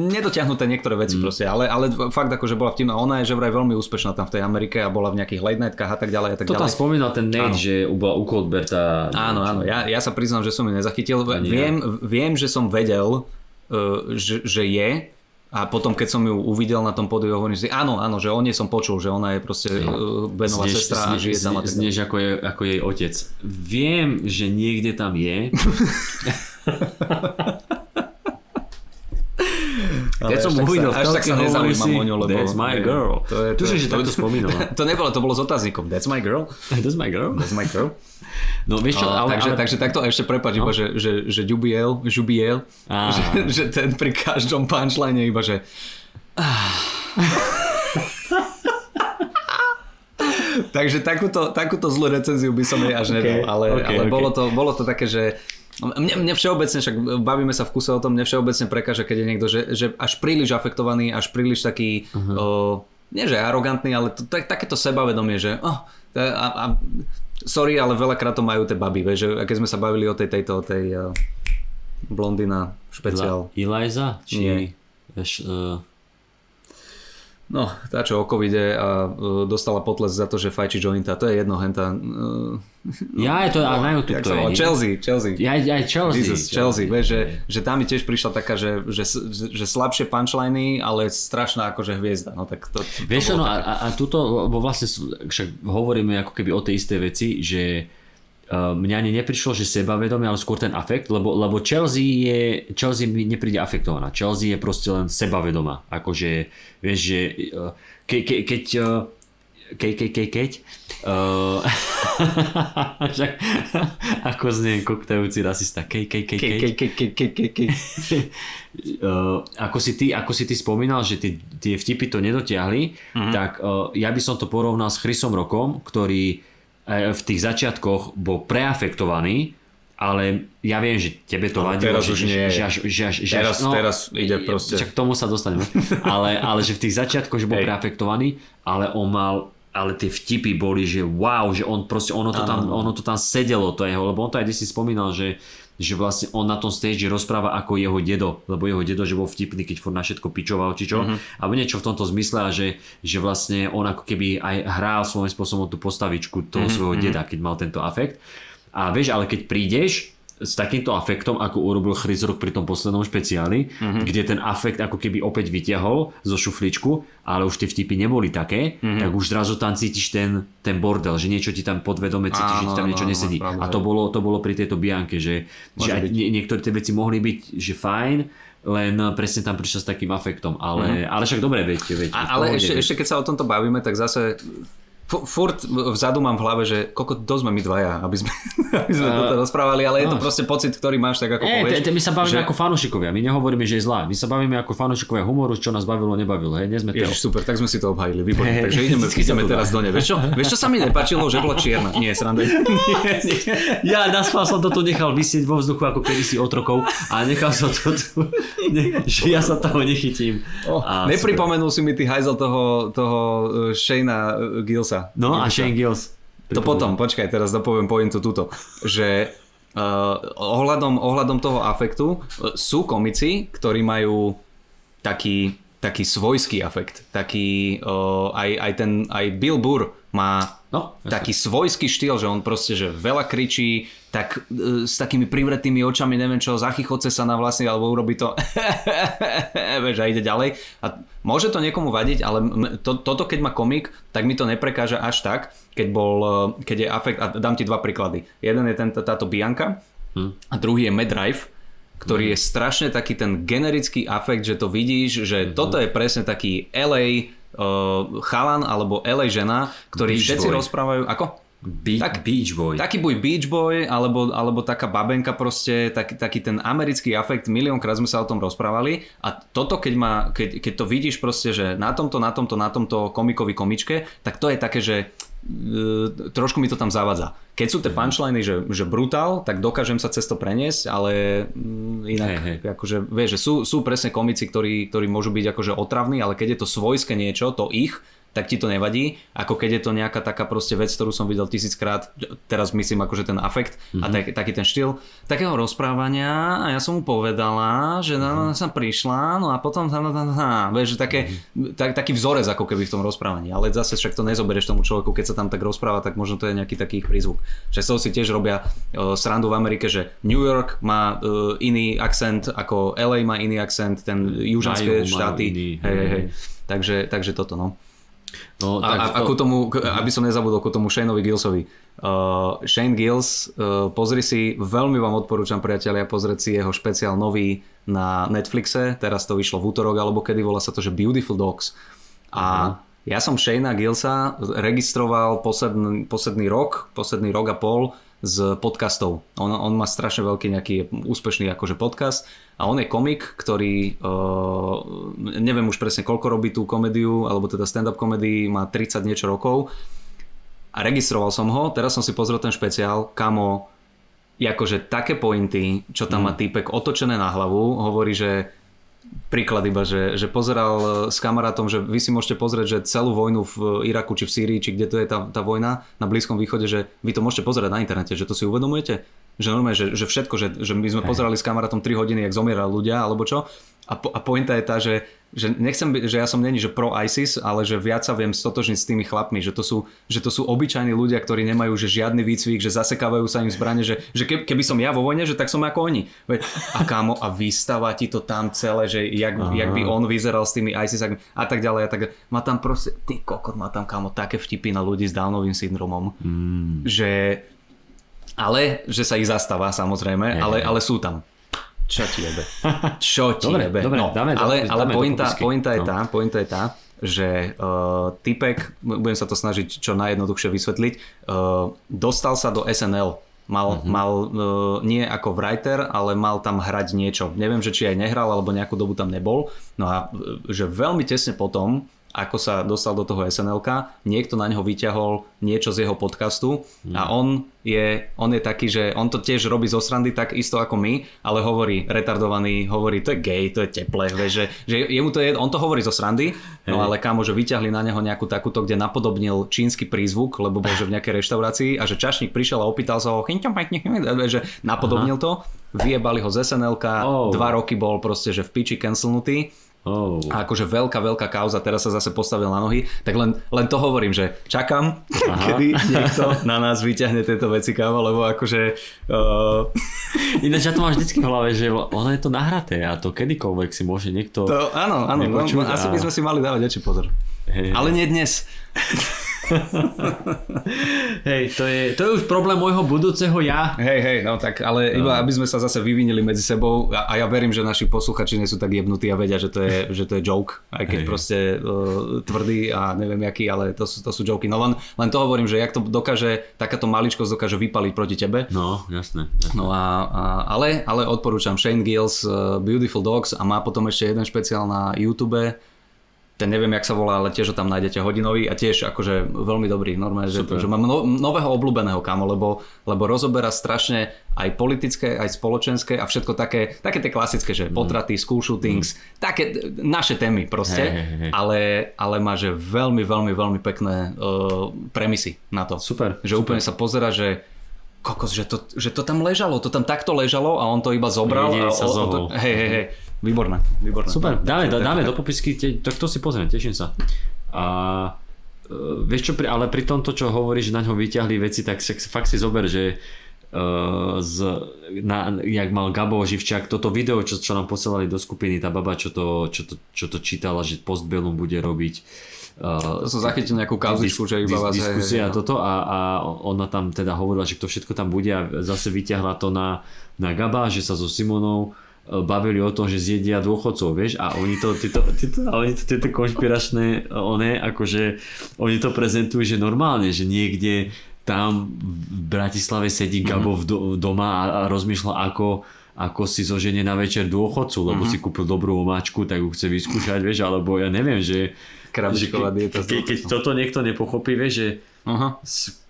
nedotiahnuté niektoré veci mm. proste, ale, ale fakt ako, že bola vtipná. Ona je že vraj veľmi úspešná tam v tej Amerike a bola v nejakých late nightkách a tak ďalej a tak To tam ďalej. spomínal ten Nate, Áno. že bola u Colberta. Áno, áno, ja, ja sa priznám, že som ju nezachytil. Ani ja. Viem, viem, že som vedel, uh, že, že je a potom keď som ju uvidel na tom pódiu, hovorím si, áno, áno, že o nej som počul, že ona je proste uh, Benová Znieš, sestra a žije tam a tak ďalej. znieš ako, je, ako jej otec. Viem, že niekde tam je. Keď som uvidel až tak sa nezaujímam o ňu, lebo... That's my girl. To je, to, Tuším, že to, takto spomínala. To nebolo, to bolo s otáznikom. That's my girl. That's my girl. That's my girl. No vieš čo, No, ale, takže, ale, takže takto ešte prepáč, iba, že, že, že Jubiel, Jubiel že, že ten pri každom punchline iba, že Takže takúto, takúto zlú recenziu by som jej až nedal, ale, ok, ale ok. Bolo, to, bolo to také, že mne, mne všeobecne, však bavíme sa v kuse o tom, mne všeobecne prekáža, keď je niekto, že, že až príliš afektovaný, až príliš taký uh-huh. o, nie že arogantný, ale to, tak, takéto sebavedomie, že oh, a, a, sorry, ale veľakrát to majú tie baby, vieš, že keď sme sa bavili o tej tejto, o tej uh, blondina špeciál. Eliza? Či... Nie. Vieš, uh, No, tá čo o covide a uh, dostala potles za to, že fajči jointa, to je jedno, henta... Uh, ja, je to, ale na YouTube to je. Chelsea, Chelsea. Ja, ja, Chelsea. Jesus, Chelsea, vieš, že, že tam mi tiež prišla taká, že, že, že, slabšie punchliny, ale strašná akože hviezda. No tak to, to Vieš no také. a, a tuto, lebo vlastne však hovoríme ako keby o tej istej veci, že mňa ani neprišlo, že sebavedomie, ale skôr ten afekt, lebo, lebo Chelsea je, Chelsea mi nepríde afektovaná. Chelsea je proste len sebavedomá. Akože, vieš, že uh, ke, ke, keď uh, keď, keď, keď, keď uh, ako znie koktajúci rasista keď, keď, keď, Ke, keď ke, ke, ke, ke, ke, ke. Uh, ako, si ty, ako si ty spomínal, že tie, tie vtipy to nedotiahli, Mhm. tak uh, ja by som to porovnal s Chrisom Rokom, ktorý uh, v tých začiatkoch bol preafektovaný, ale ja viem, že tebe to Ale vadilo. teraz že, už že, nie. Že, že, až, že Teraz- no, teraz ide proste. Však k tomu sa dostaneme. ale, ale že v tých začiatkoch, že bol Hej. preafektovaný, ale on mal ale tie vtipy boli, že wow, že on proste, ono to, tam, ono to tam sedelo, to jeho, lebo on to aj si spomínal, že, že vlastne on na tom stage rozpráva ako jeho dedo, lebo jeho dedo, že bol vtipný, keď furt na všetko pičoval, či čo, mm-hmm. alebo niečo v tomto zmysle a že, že vlastne on ako keby aj hral svojím spôsobom tú postavičku toho mm-hmm. svojho deda, keď mal tento afekt. A vieš, ale keď prídeš s takýmto afektom, ako urobil Chris Rock pri tom poslednom špeciáli, mm-hmm. kde ten afekt ako keby opäť vyťahol zo šufličku, ale už tie vtipy neboli také, mm-hmm. tak už zrazu tam cítiš ten, ten bordel, že niečo ti tam podvedome cítiš, že ti tam Áno, niečo áno, nesedí. pravda, A to bolo, to bolo pri tejto Bianke, že, že aj nie, niektoré tie veci mohli byť, že fajn, len presne tam prišiel s takým afektom, ale, mm-hmm. ale však dobre, veď, veď. A, ale ešte, ešte keď sa o tomto bavíme, tak zase furt vzadu mám v hlave, že koľko dosť sme my dvaja, aby sme, aby sme Uh, toto rozprávali, ale je to proste pocit, ktorý máš, tak ako Nie, povieš. my sa bavíme že- ako fanúšikovia, my nehovoríme, že je zlá. My sa bavíme ako fanúšikovia humoru, čo nás bavilo, nebavilo. Hej, nie sme to. Ježiš, super, tak sme si to obhajili, výborne. Hej, Takže ideme, ideme teraz do nej. Vieš čo, vieš čo sa mi nepáčilo, že bola čierna? Nie, sranda. Ja na som to tu nechal vysieť vo vzduchu ako kedysi otrokov a nechal som to tu, ne, že ja sa toho nechytím. Oh, A nepripomenul si mi ty hajzel toho, toho uh, Shayna Gillsa. No a. Shane Gills. To potom, počkaj, teraz dopoviem pointu túto, že uh, ohľadom, ohľadom toho afektu uh, sú komici, ktorí majú taký, taký svojský afekt, taký uh, aj, aj ten, aj Bill Burr má No, jasne. taký svojský štýl, že on proste, že veľa kričí, tak uh, s takými privretými očami, neviem čo, zachychoce sa na vlastne, alebo urobí to vieš, a ide ďalej. A môže to niekomu vadiť, ale to, toto keď má komik, tak mi to neprekáža až tak, keď bol, uh, keď je afekt, a dám ti dva príklady. Jeden je ten, táto Bianka a druhý je Medrive, ktorý je strašne taký ten generický afekt, že to vidíš, že toto je presne taký LA uh, chalan alebo LA žena, ktorí Beach všetci boy. rozprávajú, ako? Be- Tak- Beach Boy. Taký buď Beach Boy, alebo, alebo taká babenka proste, tak, taký ten americký afekt, miliónkrát sme sa o tom rozprávali a toto, keď, má, keď, keď to vidíš proste, že na tomto, na tomto, na tomto komikovi komičke, tak to je také, že trošku mi to tam zavadza. Keď sú tie punchliny, že, že brutál, tak dokážem sa cez to preniesť, ale mm, inak, Hej, hej. akože, vieš, že sú, sú presne komici, ktorí, ktorí môžu byť akože otravní, ale keď je to svojské niečo, to ich, tak ti to nevadí, ako keď je to nejaká taká proste vec, ktorú som videl tisíckrát, teraz myslím akože ten afekt mm-hmm. a tak, taký ten štýl takého rozprávania a ja som mu povedala, že na nás sa prišla, no a potom tá, tá, vieš, že také, tak, taký vzorec ako keby v tom rozprávaní, ale zase však to nezoberieš tomu človeku, keď sa tam tak rozpráva, tak možno to je nejaký taký ich prízvuk. Že z toho si tiež robia uh, srandu v Amerike, že New York má uh, iný akcent ako LA má iný akcent, ten majú južanské štáty, iný, hej, hej. hej. Takže, takže toto no. No, A, a, tak ako tomu, aby som nezabudol ku tomu Shaneovi Gillsovi. Uh, Shane Gills, uh, pozri si, veľmi vám odporúčam priatelia pozrieť si jeho špeciál nový na Netflixe, teraz to vyšlo v útorok alebo kedy, volá sa to, že Beautiful Dogs. A ja som Shane Gillsa registroval posledný, posledný rok, posledný rok a pol z podcastov. On, on má strašne veľký nejaký úspešný akože podcast a on je komik, ktorý uh, neviem už presne koľko robí tú komédiu, alebo teda stand-up komedii, má 30 niečo rokov. A registroval som ho, teraz som si pozrel ten špeciál, kamo, akože také pointy, čo tam má týpek otočené na hlavu, hovorí, že príklad iba, že, že pozeral s kamarátom, že vy si môžete pozrieť, že celú vojnu v Iraku či v Sýrii, či kde to je tá, tá vojna na Blízkom východe, že vy to môžete pozerať na internete, že to si uvedomujete? Že normálne, že, že všetko, že, že my sme pozerali s kamarátom 3 hodiny, jak zomierali ľudia, alebo čo. A, po, a pointa je tá, že, že nechcem, byť- že ja som není, že pro ISIS, ale že viac sa viem stotožniť s tými chlapmi, že to sú, že to sú obyčajní ľudia, ktorí nemajú že žiadny výcvik, že zasekávajú sa im zbrane, že, že keby, keby som ja vo vojne, že tak som ako oni. Veď, a kámo, a vystava ti to tam celé, že jak, jak by on vyzeral s tými ISIS a tak ďalej a tak. Má tam proste, ty kokot, má tam kámo také vtipy na ľudí s Downovým syndromom, Mm. že ale, že sa ich zastáva samozrejme, Hej, ale, ale sú tam. Čo ti jebe? Čo ti Dobre, jebe? dobre, no, dáme ale, ale dáme do pointa, pointa, je No. tá, pointa je tá, že uh, typek, budem sa to snažiť čo najjednoduchšie vysvetliť, uh, dostal sa do SNL. Mal, Mhm. mm-hmm. mal uh, nie ako writer, ale mal tam hrať niečo. Neviem, že či aj nehral, alebo nejakú dobu tam nebol. No a uh, že veľmi tesne potom, ako sa dostal do toho SNLK, niekto na neho vyťahol niečo z jeho podcastu a on je, on je taký, že on to tiež robí zo srandy tak isto ako my, ale hovorí retardovaný, hovorí to je gay, to je teplé, vieš, že, že jemu to je, on to hovorí zo srandy, no ale kámo, že vyťahli na neho nejakú takúto, kde napodobnil čínsky prízvuk, lebo bol že v nejakej reštaurácii a že čašník prišiel a opýtal sa ho, že napodobnil to, vyjebali ho z SNLK, Oh. dva roky bol proste, že v piči cancelnutý Oh. a akože veľká, veľká kauza, teraz sa zase postavil na nohy, tak len, len to hovorím, že čakám, Aha. kedy niekto na nás vyťahne tieto veci, kámo, lebo akože uh, Ináč ja to mám vždycky v hlave, že ono je to nahraté a to kedykoľvek si môže niekto... to áno, áno, no, asi by sme si mali dávať väčší pozor. Hej. Ale nie dnes. Hej, to je, to je už problém môjho budúceho ja. Hej, hej, no tak, ale iba aby sme sa zase vyvinili medzi sebou a, a ja verím, že naši posluchači nie sú tak jebnutí a vedia, že to je, že to je joke, aj keď Hej. proste uh, tvrdý a neviem jaký, ale to sú, to sú joky. No len, len to hovorím, že jak to dokáže, takáto maličkosť dokáže vypaliť proti tebe, No, jasné. jasné. No a, a ale, ale odporúčam Shane Gills uh, Beautiful Dogs a má potom ešte jeden špeciál na YouTube. Ten neviem, jak sa volá, ale tiež ho tam nájdete hodinový a tiež akože veľmi dobrý. Normálne, že, Super. že mám no, nového obľúbeného kamo, lebo, lebo rozoberá strašne aj politické, aj spoločenské a všetko také, také tie klasické, že potraty, school shootings, také naše témy proste, Hej, hej, hej. ale, ale má že veľmi, veľmi, veľmi pekné uh, premisy na to. Super, Že úplne sa pozera, že kokos, že to, že to tam ležalo, to tam takto ležalo a on to iba zobral. Jediný a, sa o- o to, hej, hej, hej, výborné, výborné. Super, dáme, dáme takže- do popisky, te, tak to si pozriem, teším sa. A uh, vieš čo, pri, ale pri tomto, čo hovoríš, že na ňo vyťahli veci, tak si, fakt si zober, že uh, z, na, jak mal Gabo Živčák, toto video, čo, čo nám posielali do skupiny, tá baba, čo to, čo to, čo to čítala, že Postbellum bude robiť uh, To som zachytil nejakú kauzičku, že iba vás... diskusia hej, a no. toto a, a ona tam teda hovorila, že to všetko tam bude a zase vyťahla to na, na Gaba, že sa so Simonou bavili o tom, že zjedia dôchodcov, vieš, a oni to, tieto, tieto, a oni to, tieto konšpiračné, one, akože, oni to prezentujú, že normálne, že niekde tam v Bratislave sedí Gabo v do, doma a, a rozmýšľa, ako, ako si zoženie na večer dôchodcu, lebo si kúpil dobrú omáčku, tak ju chce vyskúšať, vieš, alebo ja neviem, že Krabičková dieta ke, keď toto niekto nepochopí, vieš, že Aha.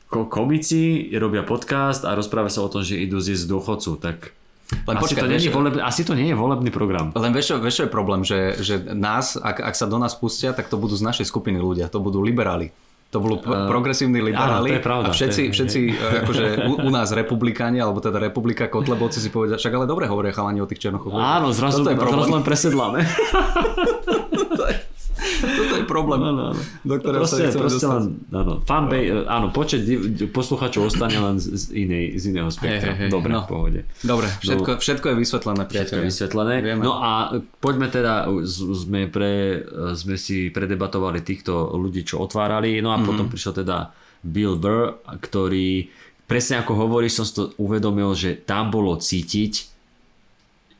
ko- komici robia podcast a rozpráva sa o tom, že idú zjesť dôchodcu, tak Len asi, počkaj, to nie je volebný, asi to nie je volebný program. Len vieš vieš, je problém, že, že nás, ak, ak sa do nás pustia, tak to budú z našej skupiny ľudia, to budú liberáli. To budú progresívni liberáli áno, to je pravda, a všetci, to je- všetci eh, akože u, u nás republikáni, alebo teda republika Kotlebovci si povedia, však ale dobre hovoria chalani o tých černochoch. Áno, zrazu, Toto je zrazu len presedláme. Toto je problém, Áno, áno. do ktorého sa Proste, nechceme proste dostať. len, áno, fanbase, áno, počet posluchačov ostane len z, inej, z iného spektra. Hej, hej, Dobre, no. v pohode. Dobre, všetko, všetko je vysvetlené, Všetko priateľe. je vysvetlené. Vieme. No a poďme teda, sme, pre, sme si predebatovali týchto ľudí, čo otvárali, no a Mhm. potom prišiel teda Bill Burr, ktorý, presne ako hovoríš, som si to uvedomil, že tam bolo cítiť,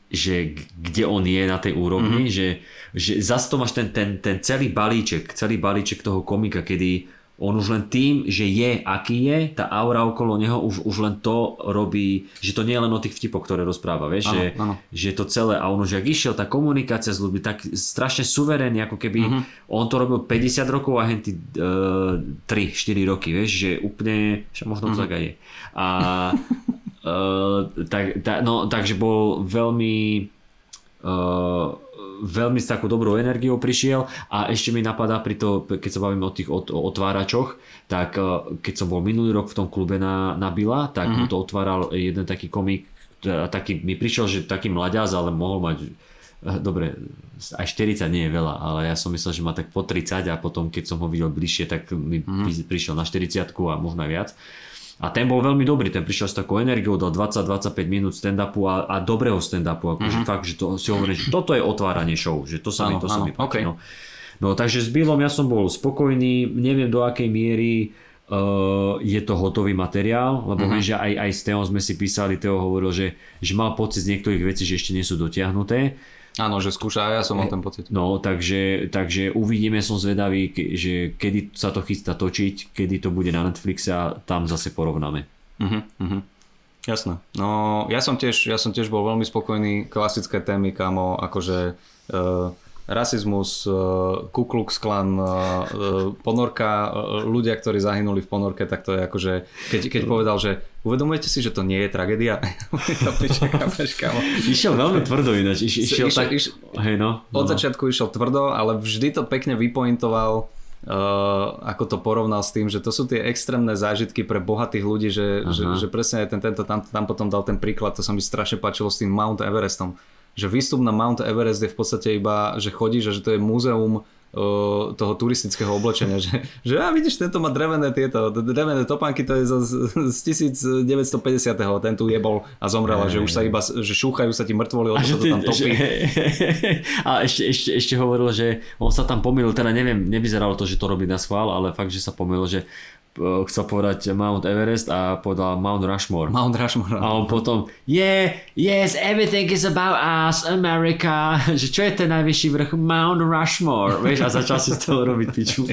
že kde on je na tej úrovni, mm-hmm. že, že zase to máš ten, ten, ten celý balíček, celý balíček toho komika, kedy on už len tým, že je aký je, tá aura okolo neho už, už len to robí, že to nie je len o tých vtipoch, ktoré rozpráva, vieš, Áno, že, áno. že to celé, a on už ak išiel, tá komunikácia s ľuďmi, tak strašne suverénne, ako keby Mhm. on to robil 50 rokov a henty uh, 3-4 roky, vieš, že úplne, že možno Mhm. to tak aj je. A Uh, tak, ta, no, takže bol veľmi uh, veľmi s takou dobrou energiou prišiel a ešte mi napadá pri to, keď sa bavíme o tých ot- otváračoch, tak uh, keď som bol minulý rok v tom klube na, na Bila, tak mm-hmm. to otváral jeden taký komik, taký, mi prišiel, že taký mladiaz, ale mohol mať dobre, aj 40 nie je veľa, ale ja som myslel, že má tak po 30 a potom keď som ho videl bližšie, tak mi mm-hmm. prišiel na 40 a možno aj viac. A ten bol veľmi dobrý, ten prišiel s takou energiou, do 20-25 minút stand-upu a, a dobrého stand-upu, akože mm-hmm. fakt, že to si hovorím, že toto je otváranie show, že to sa ano, mi, to ano, sa mi páči. Okay. No. no takže s Billom ja som bol spokojný, neviem do akej miery uh, je to hotový materiál, lebo mm-hmm. viem, že aj, aj s Teom sme si písali, Teo hovoril, že, že mal pocit z niektorých vecí, že ešte nie sú dotiahnuté. Áno, že skúša, ja som mal ten pocit. No, takže, takže uvidíme, som zvedavý, že kedy sa to chystá točiť, kedy to bude na Netflixe a tam zase porovnáme. Uh-huh, uh-huh. Jasné. No, ja som, tiež, ja som tiež bol veľmi spokojný. Klasické témy, kamo, akože... Uh, rasizmus, uh, Ku Klux Klan, uh, ponorka, ľudia, ktorí zahynuli v ponorke, tak to je akože, keď, keď povedal, že uvedomujete si, že to nie je tragédia? išiel veľmi tvrdo ináč. Iš, išiel, išiel, tak... iš, hej no, no. Od začiatku išiel tvrdo, ale vždy to pekne vypointoval Uh, ako to porovnal s tým, že to sú tie extrémne zážitky pre bohatých ľudí, že, že, že presne ten, tento tam, tam potom dal ten príklad, to sa mi strašne páčilo s tým Mount Everestom že výstup na Mount Everest je v podstate iba, že chodíš a že to je múzeum toho turistického oblečenia, že, že a vidíš, tento má drevené tieto, drevené topánky, to je z, z 1950. ten tu jebol a zomrel, že už sa iba, že šúchajú sa ti mŕtvoli, lebo sa to tam topí. Že, a ešte, ešte, ešte hovoril, že on sa tam pomýlil, teda neviem, nevyzeralo to, že to robí na schvál, ale fakt, že sa pomýlil, že chcel povedať Mount Everest a povedal Mount Rushmore. Mount Rushmore. A on potom, yeah, yes, everything is about us, America. Že čo je ten najvyšší vrch? Mount Rushmore. Vieš, a začal si z toho robiť piču.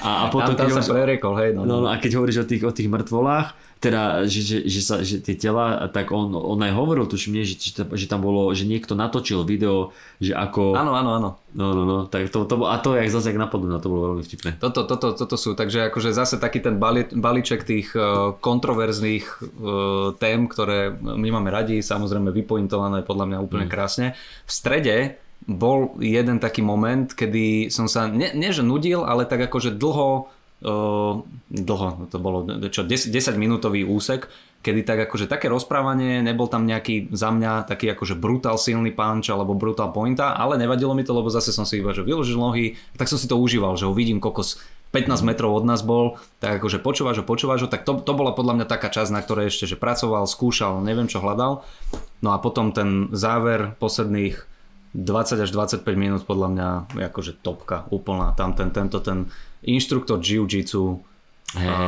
A, a potom, tam, tam sa prerekol, hej. No, no, no, a keď hovoríš o tých, o tých mŕtvolách, teda, že, že, že, sa, že tie tela, tak on, on aj hovoril, tuším, nie, že, že tam bolo, že niekto natočil video, že ako... Áno, áno, áno. No, no, no, tak to, to, a to, jak zase, jak napadlo, to bolo veľmi vtipné. Toto, toto, toto sú, takže akože zase taký ten bali, balíček tých uh, kontroverzných uh, tém, ktoré my máme radi, samozrejme vypointované podľa mňa úplne mm. krásne. V strede bol jeden taký moment, kedy som sa, nie, nie že nudil, ale tak akože dlho dlho, to bolo čo, 10, 10 minútový úsek, kedy tak akože také rozprávanie, nebol tam nejaký za mňa taký akože brutál silný punch alebo brutál pointa, ale nevadilo mi to, lebo zase som si iba že vyložil nohy, tak som si to užíval, že ho vidím kokos 15 metrov od nás bol, tak akože počúvaš ho, počúvaš ho, tak to, to bola podľa mňa taká časť, na ktorej ešte že pracoval, skúšal, neviem čo hľadal. No a potom ten záver posledných 20 až 25 minút podľa mňa akože topka úplná. Tam ten, tento ten inštruktor jiu-jitsu hey. a,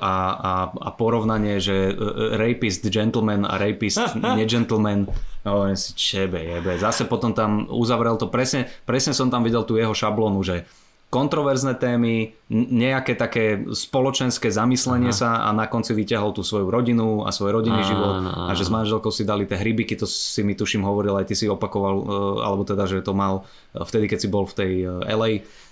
a, a, a porovnanie, že rapist gentleman a rapist negentleman no si čebe jebe. Zase potom tam uzavrel to presne, presne som tam videl tú jeho šablónu, že kontroverzné témy, nejaké také spoločenské zamyslenie Aha. sa a na konci vyťahol tú svoju rodinu a svoj rodinný život a že s manželkou si dali tie hrybiky, to si mi tuším hovoril, aj ty si opakoval, e, alebo teda, že to mal e, vtedy, keď si bol v tej e, LA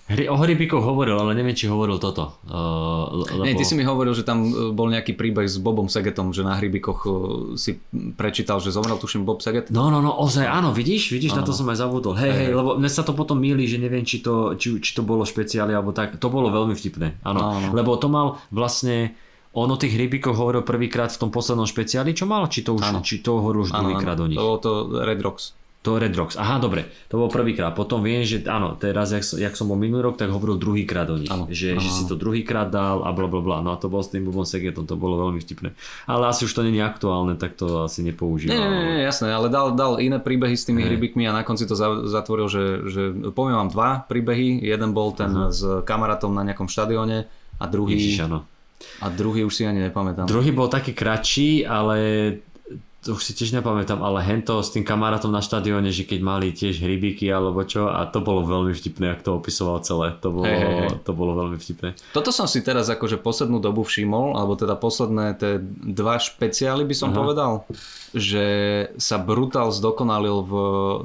Hry, o hrybíkoch hovoril, ale neviem, či hovoril toto. Uh, lebo... Nie, ty si mi hovoril, že tam e, bol nejaký príbeh s Bobom Segetom, že na hrybíkoch uh, si prečítal, že zomrel, tuším, Bob Seget. No, no, no, ozaj, áno, vidíš, vidíš, ano. na to som aj zabudol. Hej, hej, lebo mne sa to potom míli, že neviem, či to, či, či to bolo špeciály, alebo tak. To bolo veľmi vtipné, áno. No, no. Lebo to mal vlastne on o tých hrybíkoch hovoril prvýkrát v tom poslednom špeciáli, čo mal? Či to už, ano. či to hovoril už druhýkrát o nich? To bolo to Red Rocks. To Red Rocks. Aha, dobre. To bol prvýkrát. Potom viem, že áno, teraz, jak, jak som bol minulý rok, tak hovoril druhýkrát o nich. Áno. Že, že si to druhýkrát dal a bla bla bla. No a to bol s tým Bubom Segetom, to bolo veľmi vtipné. Ale asi už to není aktuálne, tak to asi nepoužívam. Nie, nie, nie, jasné, ale dal, dal iné príbehy s tými hey. hrybikmi a na konci to zatvoril, že, že poviem vám dva príbehy. Jeden bol ten uh-huh. s kamarátom na nejakom štadióne a druhý... Ježiš, áno. A druhý už si ani nepamätám. Druhý bol taký kratší, ale to už si tiež nepamätám, ale hento s tým kamarátom na štadióne, že keď mali tiež hrybiky alebo čo a to bolo veľmi vtipné, ak to opisoval celé. To bolo, hey, hey, to bolo veľmi vtipné. Toto som si teraz akože poslednú dobu všimol, alebo teda posledné tie dva špeciály by som Aha. povedal, že sa Brutal zdokonalil v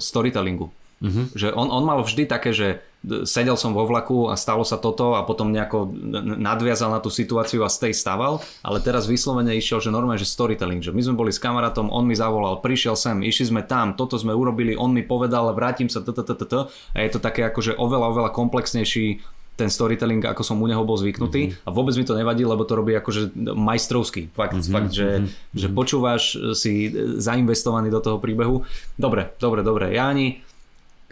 storytellingu. Uh-huh. Že on, on mal vždy také, že sedel som vo vlaku a stalo sa toto a potom nejako nadviazal na tú situáciu a z tej staval, ale teraz vyslovene išiel, že normálne, že storytelling, že my sme boli s kamarátom, on mi zavolal, prišiel sem, išli sme tam, toto sme urobili, on mi povedal, vrátim sa, t, t, t, t, t. a je to také akože oveľa, oveľa komplexnejší ten storytelling, ako som u neho bol zvyknutý mm-hmm. a vôbec mi to nevadí, lebo to robí akože majstrovský. Fakt, mm-hmm. fakt že, mm-hmm. že počúvaš, si zainvestovaný do toho príbehu. Dobre, dobre, dobre. Ja ani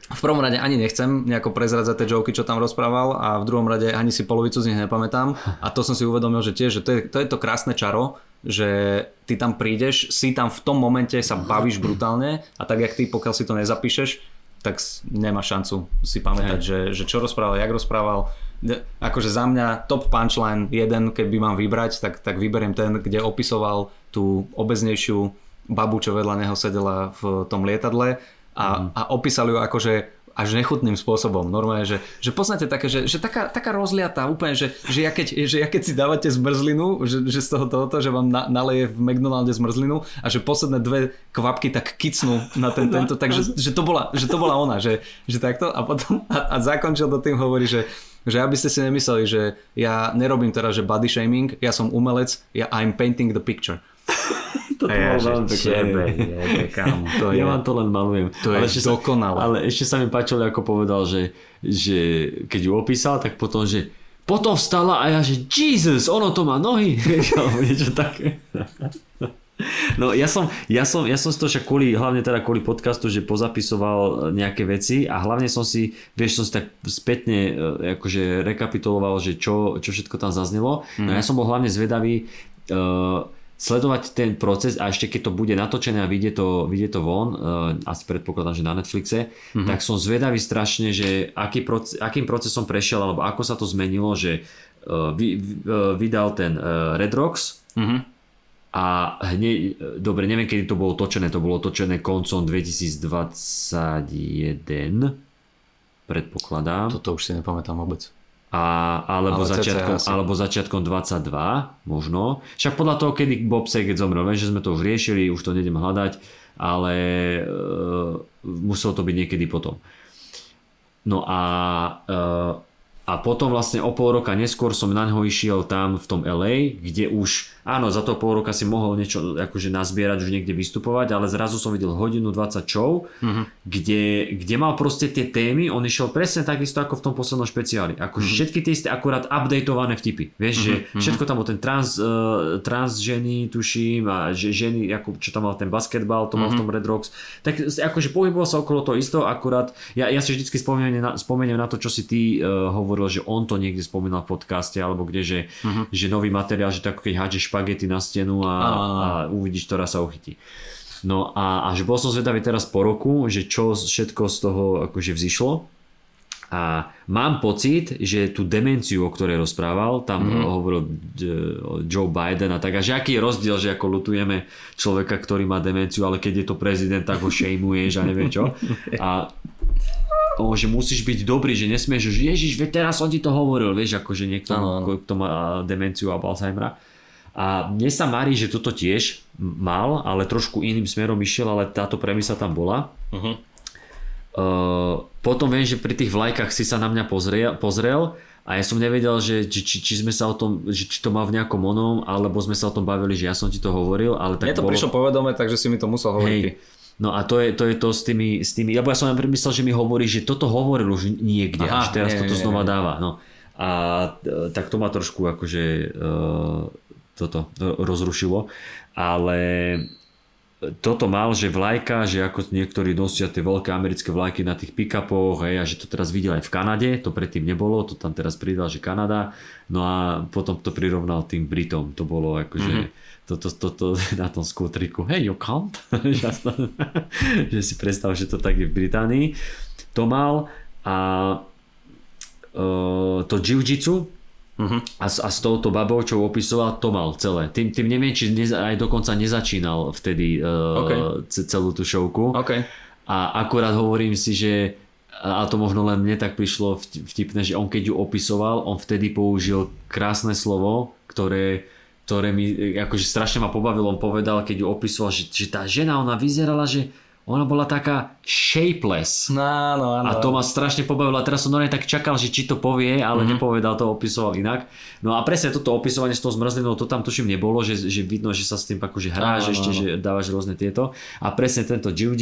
v prvom rade ani nechcem nejako prezradzať tie joky, čo tam rozprával a v druhom rade ani si polovicu z nich nepamätám. A to som si uvedomil, že tiež, že to je to, je to krásne čaro, že ty tam prídeš, si tam v tom momente sa bavíš brutálne a tak jak ty, pokiaľ si to nezapíšeš, tak nemá šancu si pamätať, že, že čo rozprával, jak rozprával. Akože za mňa top punchline jeden, keby mám vybrať, tak, tak vyberiem ten, kde opisoval tú obeznejšiu babu, čo vedľa neho sedela v tom lietadle a, mm. a opísal ju akože až nechutným spôsobom. Normálne, že, že poznáte také, že, že taká, taká rozliatá úplne, že, že, ja keď, že ja keď si dávate zmrzlinu, že, že z toho tohoto, že vám na, naleje v McDonalde zmrzlinu a že posledné dve kvapky tak kicnú na ten, tento, takže že to bola, že to bola ona, že, že takto a potom a, a zakončil to tým hovorí, že že aby ste si nemysleli, že ja nerobím teraz, že body shaming, ja som umelec, ja I'm painting the picture. Toto ja, bolo veľmi pekné. Tebe, jebe, kam, to ja je, vám to len malujem. To ale je dokonalé. Ale ešte sa mi páčilo, ako povedal, že, že keď ju opísal, tak potom, že potom vstala a ja, že Jesus, ono to má nohy. Alebo niečo také. No ja som, ja som, ja som si to však kvôli, hlavne teda kvôli podcastu, že pozapisoval nejaké veci a hlavne som si, vieš, som si tak spätne e, akože rekapituloval, že čo, čo všetko tam zaznelo. No mhm. ja som bol hlavne zvedavý, uh, sledovať ten proces a ešte keď to bude natočené a vyjde to, vyjde to von, uh, asi predpokladám, že na Netflixe, mm-hmm. tak som zvedavý strašne, že aký proces, akým procesom prešiel alebo ako sa to zmenilo, že uh, vy, uh, vydal ten uh, Red Rocks mm-hmm. a hneď, dobre, neviem kedy to bolo točené, to bolo točené koncom 2021 predpokladám. Toto už si nepamätám vôbec a, alebo, Ale začiatkom, alebo začiatkom 22 možno. Však podľa toho, kedy Bob Saget zomrel, viem, že sme to už riešili, už to nejdem hľadať, ale e, muselo to byť niekedy potom. No a e, a potom vlastne o pol roka neskôr som na ňo išiel tam v tom LA, kde už, áno, za to pol roka si mohol niečo akože nazbierať, už niekde vystupovať, ale zrazu som videl hodinu 20 show, mm-hmm. kde, kde mal proste tie témy, on išiel presne takisto ako v tom poslednom špeciáli. Akože mm-hmm. všetky tie isté akurát updateované vtipy. Vieš, mm-hmm. že mhm. všetko tam bol ten trans, uh, trans ženy, tuším, a že ženy, ako, čo tam mal ten basketbal, to mal mm-hmm. v tom Red Rocks. Tak akože pohyboval sa okolo toho isto, akurát ja, ja si vždy spomeniem na, spomeniem na to, čo si ty uh, hovoril hovoril, že on to niekde spomínal v podcaste alebo kde, že, uh-huh. že nový materiál, že tak keď hádže špagety na stenu a, a uvidíš, ktorá sa uchytí. No a až bol som zvedavý teraz po roku, že čo všetko z toho akože vzýšlo. A mám pocit, že tú demenciu, o ktorej rozprával, tam mm-hmm. hovoril Joe Biden a tak, a že aký je rozdiel, že ako lutujeme človeka, ktorý má demenciu, ale keď je to prezident, tak ho šejmuješ a neviem čo. A o, že musíš byť dobrý, že nesmieš, že ježiš, veď teraz som ti to hovoril, vieš, akože niekto, ano, kto má demenciu alebo Alzheimera. A mne sa marí, že toto tiež mal, ale trošku iným smerom išiel, ale táto premisa tam bola. Uh-huh. Uh, potom viem, že pri tých vlajkách si sa na mňa pozrel, pozrel a ja som nevedel, že či, či, či sme sa o tom, že či to má v nejakom onom, alebo sme sa o tom bavili, že ja som ti to hovoril. Ale tak Mne to bolo... prišlo povedome, takže si mi to musel hovoriť. Hej, No a to je, to je to s tými, s tými, lebo ja som najprv myslel, že mi hovorí, že toto hovoril už niekde, Aha, že teraz nie, toto nie, znova nie. dáva. No. A e, tak to ma trošku akože uh, toto rozrušilo, ale toto mal, že vlajka, že ako niektorí nosia tie veľké americké vlajky na tých pick-upoch, hej, a že to teraz videl aj v Kanade, to predtým nebolo, to tam teraz pridal, že Kanada, no a potom to prirovnal tým Britom, to bolo akože mm-hmm toto, toto na tom skútriku, hey, you can't, že si predstav, že to tak je v Británii. To mal a uh, to jiu-jitsu uh-huh. a, a s touto babou, čo opisoval, to mal celé. Tým, tým neviem, či ne, aj dokonca nezačínal vtedy uh, okay. celú tú šovku. Okay. A akurát hovorím si, že a to možno len mne tak prišlo vtipné, že on keď ju opisoval, on vtedy použil krásne slovo, ktoré ktoré mi akože strašne ma pobavilo. On povedal, keď ju opisoval, že, že tá žena, ona vyzerala, že ona bola taká shapeless. Áno, áno. A to ma strašne pobavilo a teraz som normálne tak čakal, že či to povie, ale mm-hmm. nepovedal to, opisoval inak. No a presne toto opisovanie s tou zmrzlinou, to tam tuším nebolo, že, že vidno, že sa s tým akože hráš, ešte, že dávaš rôzne tieto. A presne tento jiu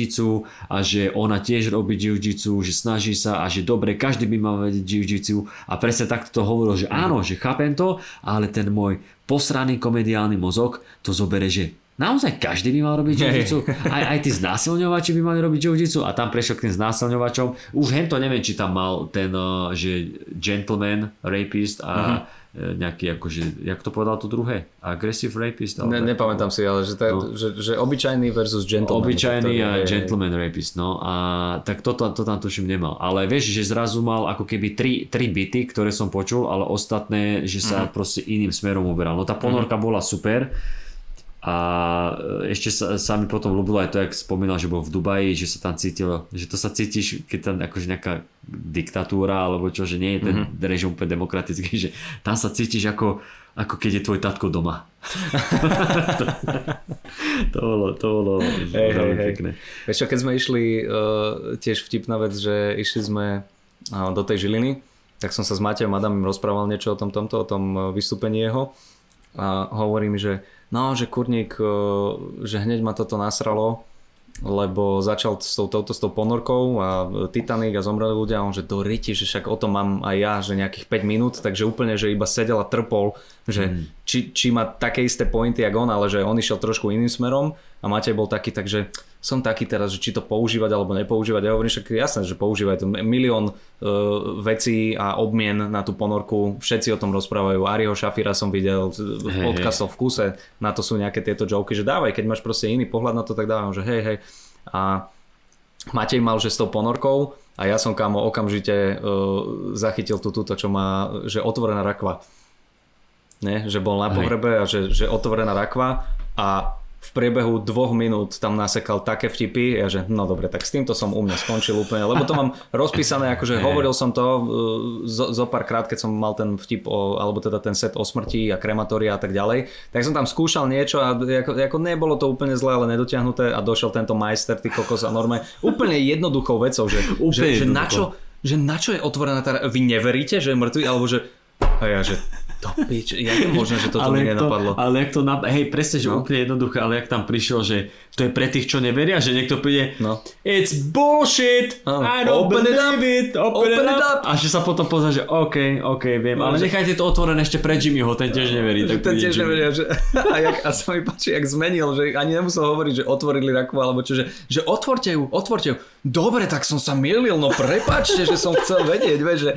a že ona tiež robí jiu že snaží sa a že dobre, každý by mal vedieť jiu a presne takto to hovoril, že áno, že chápem to, ale ten môj posraný komediálny mozog to zobere, že Naozaj každý by mal robiť jiu Aj, aj tí znásilňovači by mali robiť jiu a tam prešiel k tým znásilňovačom. Už hento neviem, či tam mal ten, eh, že gentleman rapist a uh-huh nejaký akože, jak to povedal to druhé? Aggressive rapist? Ne, nepamätám si, ale že, to, no. že, že obyčajný versus gentleman. Obyčajný a je, gentleman rapist, no a tak toto to tam tuším nemal. Ale vieš, že zrazu mal ako keby tri, tri byty, ktoré som počul, ale ostatné, že sa uh-huh. proste iným smerom uberal. No tá ponorka uh-huh. bola super, a e, ešte sa, sa mi potom ľúbilo aj to, jak spomínal, že bol v Dubaji, že sa tam cítil, že to sa cítiš, keď tam akože nejaká diktatúra, alebo čo, že nie je ten mm-hmm. režim úplne demokratický, že tam sa cítiš ako, ako keď je tvoj tatko doma. to, to bolo, to bolo hey, veľmi hey, pekné. Vieš čo, keď sme išli, uh, tiež vtipná vec, že išli sme uh, do tej Žiliny, tak som sa s Matejom Adamom rozprával niečo o tom tomto, o tom vystúpení jeho a hovorí mi, že no, že kurník, e, že hneď ma toto nasralo, lebo začal s tou, touto, s tou ponorkou a Titanic a zomreli ľudia a on že do riti, že však o tom mám aj ja, že nejakých 5 minút, takže úplne, že iba sedel a trpol, že mm. či, či má také isté pointy ako on, ale že on išiel trošku iným smerom a Matej bol taký, takže som taký teraz, že či to používať alebo nepoužívať. Ja hovorím však jasné, že používať. Milión uh, vecí a obmien na tú ponorku, všetci o tom rozprávajú. Ariho Šafira som videl v podcastov v kuse, na to sú nejaké tieto joky, že dávaj, keď máš proste iný pohľad na to, tak dávam, že hej, hej. A Matej mal, že s tou ponorkou a ja som kamo okamžite uh, zachytil tú túto, čo má, že otvorená rakva. Ne? Že bol na pohrebe a že, že otvorená rakva a v priebehu dvoch minút tam nasekal také vtipy, ja že no dobre, tak s týmto som u mňa skončil úplne, lebo to mám rozpísané, akože hovoril som to uh, zo, zo pár krát, keď som mal ten vtip, o, alebo teda ten set o smrti a krematória a tak ďalej, tak som tam skúšal niečo a ako, ako nebolo to úplne zlé, ale nedotiahnuté a došiel tento majster, ty kokos a norme, úplne jednoduchou vecou, že, že, že, na čo, že na čo je otvorená tá, vy neveríte, že je mŕtvy, alebo že a ja, že to pič, jak je možné, že toto ale mi nenapadlo? To, ale jak to, na, hej, presne, že no. úplne jednoduché, ale jak tam prišiel, že to je pre tých, čo neveria, že niekto príde, no. it's bullshit, oh. I don't open believe it, it open, open it, up. up. A že sa potom pozrie, že OK, OK, viem, no, ale že... nechajte to otvorené ešte pre Jimmyho, ten tiež neverí. Tak ten tiež Jimmy. neverí, že, a, jak, a sa mi páči, jak zmenil, že ani nemusel hovoriť, že otvorili rakvu, alebo čo, že, že otvorte ju, otvorte ju. Dobre, tak som sa milil, no prepačte, že som chcel vedieť, vieš, že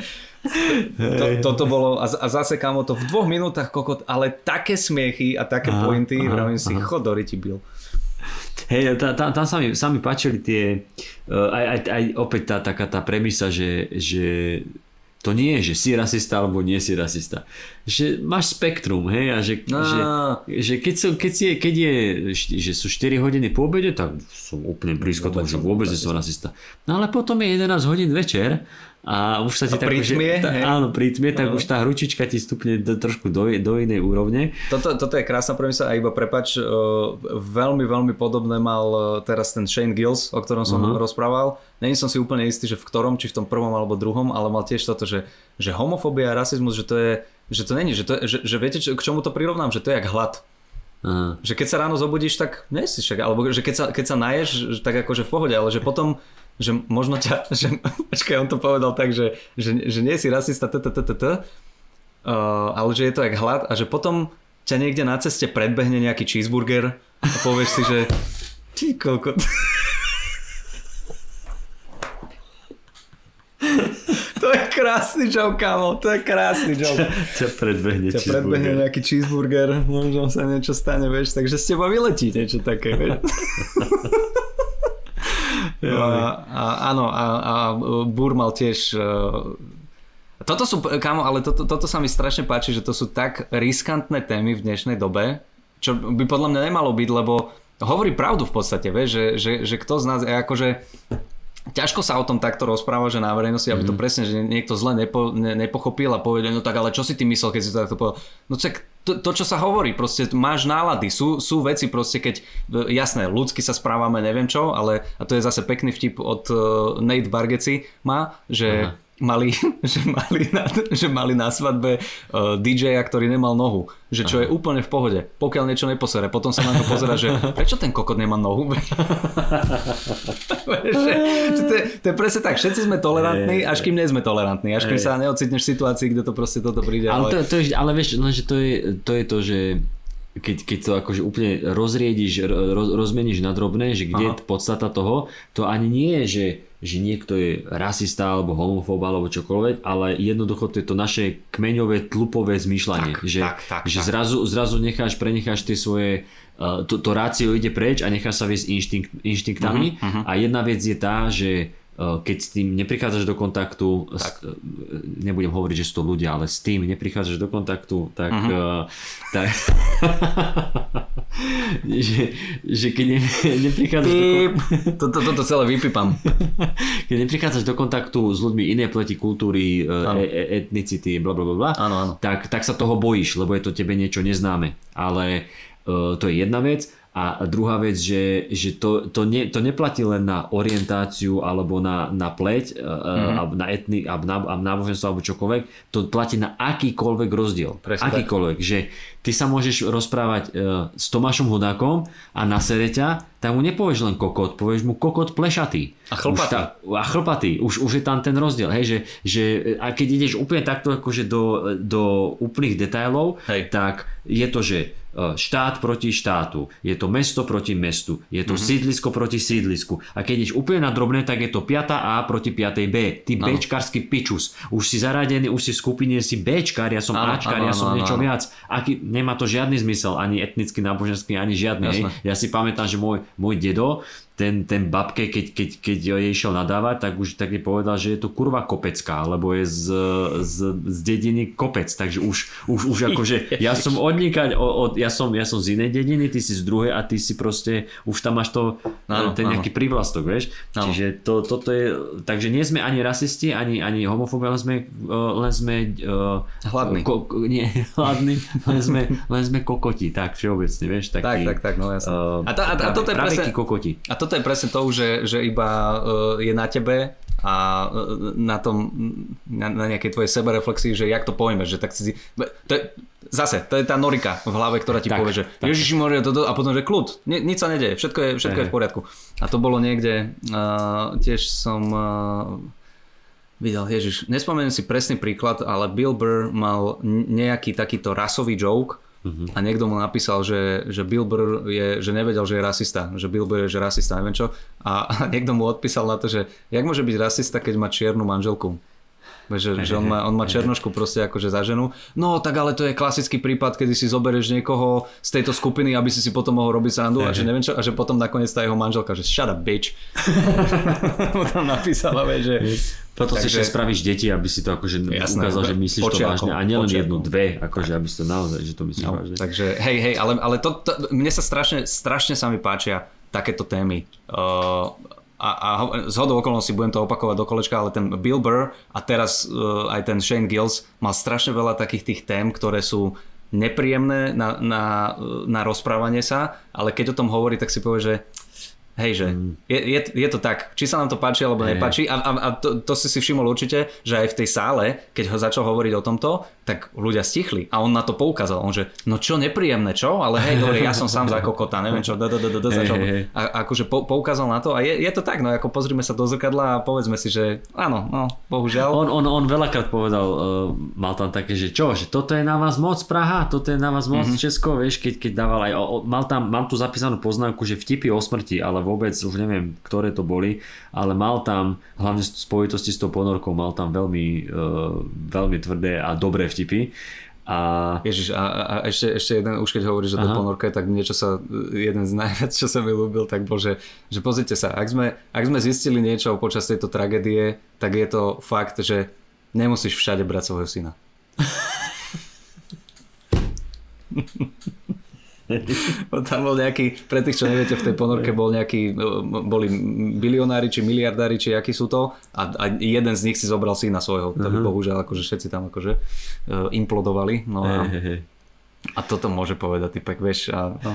to, toto bolo, a, a zase kamo to v dvoch minútach kokot, ale také smiechy a také aha, pointy, vravím si, chod do riti. Hej, tam, tam, tam sa, mi, sa mi páčili tie, uh, aj, aj, aj opäť tá taká tá premisa, že, že to nie je, že si rasista alebo nie si rasista. Že máš spektrum, hej, a že, no. že, že keď, sú, keď, si, keď je, že sú 4 hodiny po obede, tak som úplne blízko tomu, že vôbec som rasista. No ale potom je 11 hodín večer a už sa ti tak... Prítmie, že, tá, áno, prítmie, tak no. už tá hručička ti stupne do, trošku do, do inej úrovne. Toto, toto je krásna premisa a iba prepač, uh, veľmi, veľmi podobné mal uh, teraz ten Shane Gills, o ktorom som uh-huh. rozprával. Není som si úplne istý, že v ktorom, či v tom prvom alebo druhom, ale mal tiež toto, že, že homofóbia a rasizmus, že to je, že to není, že, to, že, že viete, k čomu to prirovnám, že to je jak hlad. Uh-huh. Že keď sa ráno zobudíš, tak nie si však, alebo že keď sa, keď sa naješ, tak akože v pohode, ale že potom že možno ťa, že, počkaj, on to povedal tak, že, že, že nie si rasista, t, t, t, t, t, uh, ale že je to jak hlad a že potom ťa niekde na ceste predbehne nejaký cheeseburger a povieš si, že ty koľko... To je krásny joke, kámo, to je krásny joke. Ťa predbehne Ťa predbehne nejaký cheeseburger, možno sa niečo stane, vieš, takže z teba vyletí niečo také, vieš. a, a, áno, a, a Bur mal tiež uh, toto sú, kámo, ale toto, toto sa mi strašne páči, že to sú tak riskantné témy v dnešnej dobe, čo by podľa mňa nemalo byť, lebo hovorí pravdu v podstate, vieš, že, že, že kto z nás akože ťažko sa o tom takto rozpráva, že na verejnosti, aby to mhm. presne, že niekto zle nepo, ne, nepochopil a povedal, no tak ale čo si ty myslel, keď si to takto povedal? No čak to, to, čo sa hovorí, proste máš nálady, sú, sú veci proste, keď, e, jasné, ľudsky sa správame, neviem čo, ale, a to je zase pekný vtip od uh, Nate Bargeci má, že Aha. Mali, že mali, na, že mali na svadbe uh, DJ-a, ktorý nemal nohu, že čo Aha. je úplne v pohode, pokiaľ niečo neposere, potom sa na to pozera, že prečo ten kokot nemá nohu? že, že to, je, to je presne tak, všetci sme tolerantní, až kým nie sme tolerantní, až kým sa neocitneš v situácii, kde to proste toto príde. Ale, ale... To, to je, ale vieš, lenže to je, to je to, že keď, keď to akože úplne rozriediš, roz, rozmeníš na drobné, že kde Aha. je podstata toho, to ani nie je, že, že niekto je rasista alebo homofób alebo čokoľvek, ale jednoducho to je to naše kmeňové tlupové zmýšľanie, tak, že, tak, tak, že tak. Zrazu, zrazu necháš, prenecháš tie svoje uh, to, to rácio ide preč a necháš sa viesť inštinkt, inštinktami uh-huh, uh-huh. a jedna vec je tá, že keď s tým neprichádzaš do kontaktu, tak. S, eh, nebudem hovoriť, že sú to ľudia, ale s tým neprichádzaš do kontaktu, tak, uh-huh. tak že, že keď ne, neprichádzaš do kontaktu... Toto, celé vypípam. keď neprichádzaš do kontaktu s ľuďmi inej pleti, kultúry, e, e, etnicity, bla bla bla. Tak, tak sa toho bojíš, lebo je to tebe niečo neznáme. Ale uh, to je jedna vec. A druhá vec, že, že to, to, ne, to neplatí len na orientáciu alebo na, na pleť, mm-hmm. alebo na etny, alebo na, alebo náboženstvo alebo čokoľvek, to platí na akýkoľvek rozdiel. Presne akýkoľvek. Tak. Že ty sa môžeš rozprávať uh, s Tomášom Hudákom a na sereťa, tak mu nepovieš len kokot, povieš mu kokot plešatý. A chlpatý. Už ta, a chlpatý. Už, už je tam ten rozdiel. Hej, že, že, a keď ideš úplne takto akože do, do úplných detailov, Hej. tak je to, že E, štát proti štátu, je to mesto proti mestu, je to mm-hmm. sídlisko proti sídlisku. A keď ideš úplne na drobné, tak je to 5. A proti 5. B. Ty no. Bčkarský pičus. Už si zaradený, už si v skupine, si Bčkar, ja som ano, Ačkar, ano, ja som ano, niečo ano. viac. Aký, nemá to žiadny zmysel, ani etnický, náboženský, ani žiadny. Ja si pamätám, že môj, môj dedo ten, ten babke, keď, keď, keď jej išiel nadávať, tak už tak povedal, že je to kurva kopecká, lebo je z, z, z dediny kopec, takže už, už, už akože ja som odnikať, od, ja, som, ja som z inej dediny, ty si z druhej a ty si proste, už tam máš to, ano, ten nejaký prívlastok, vieš, ano. čiže to, toto je, takže nie sme ani rasisti, ani, ani homofóbi, len sme, len sme uh, hladní, ko, nie, hladní, len sme, len sme kokoti, tak všeobecne, vieš, taký, tak, tak, tak, no jasne. Uh, a, a, a, a toto je presne, kokoti. A toto je presne to, že, že iba uh, je na tebe a uh, na tom, na, na nejakej tvojej sebereflexii, že jak to pojmeš, že tak si... To je, zase, to je tá norika v hlave, ktorá ti tak, povie, že Ježiši môže toto a potom, že kľud, ni, nič sa nedeje, všetko je, všetko je v poriadku. A to bolo niekde, uh, tiež som uh, videl, Ježiš, nespomeniem si presný príklad, ale Bill Burr mal nejaký takýto rasový joke, Uh-huh. A niekto mu napísal, že, že Bill Burr je, že nevedel, že je rasista. Že Bill Burr je, že rasista, neviem čo. A, a niekto mu odpísal na to, že jak môže byť rasista, keď má čiernu manželku. Že, že on, má, on má černošku proste akože za ženu. No tak ale to je klasický prípad, kedy si zoberieš niekoho z tejto skupiny, aby si si potom mohol robiť srandu a že neviem čo, a že potom nakoniec tá jeho manželka, že shut up bitch. mu tam napísala, že toto Takže, si ešte spravíš deti, aby si to akože jasné, ukázal, že myslíš počiakom, to vážne a nielen jednu, dve, akože aby si to naozaj, že to myslíš no, vážne. Takže hej, hej, ale, ale to, to, mne sa strašne, strašne sa mi páčia takéto témy. Uh, a, a z hodou okolností budem to opakovať do kolečka, ale ten Bill Burr a teraz uh, aj ten Shane Gills mal strašne veľa takých tých tém, ktoré sú nepríjemné na, na, na rozprávanie sa, ale keď o tom hovorí, tak si povie, že Hej, že mm. je, je, je to tak, či sa nám to páči alebo nepáči. A, a, a to, to si si všimol určite, že aj v tej sále, keď ho začal hovoriť o tomto, tak ľudia stichli a on na to poukázal, on že no čo nepríjemné, čo? Ale hej, dobre, ja som sám za kokota, neviem čo, začal a akože poukázal na to a je, je to tak, no ako pozrime sa do zrkadla a povedzme si, že áno, no, bohužiaľ. On, on, on veľakrát povedal, uh, mal tam také, že čo, že toto je na vás moc Praha, toto je na vás moc mm-hmm. Česko, vieš, keď, keď dával aj, o, o, mal tam, mám tu zapísanú poznámku, že vtipy o smrti, ale vôbec, už neviem, ktoré to boli, ale mal tam, hlavne v spojitosti s tou ponorkou, mal tam veľmi, uh, veľmi tvrdé a dobré vtipy. A... Ježiš, a, a ešte, ešte jeden, už keď hovoríš, že to ponorka tak niečo sa, jeden z najviac, čo sa mi ľúbil, tak bol, že, že pozrite sa, ak sme, ak sme zistili niečo počas tejto tragédie, tak je to fakt, že nemusíš všade brať svojho syna. tam bol nejaký, pre tých, čo neviete, v tej ponorke bol nejaký, boli bilionári, či miliardári, či akí sú to a, a jeden z nich si zobral syna svojho, ktorý uh-huh. bohužiaľ akože všetci tam akože uh, implodovali. No a, hey, hey, hey. A toto môže povedať typek, vieš. A, no.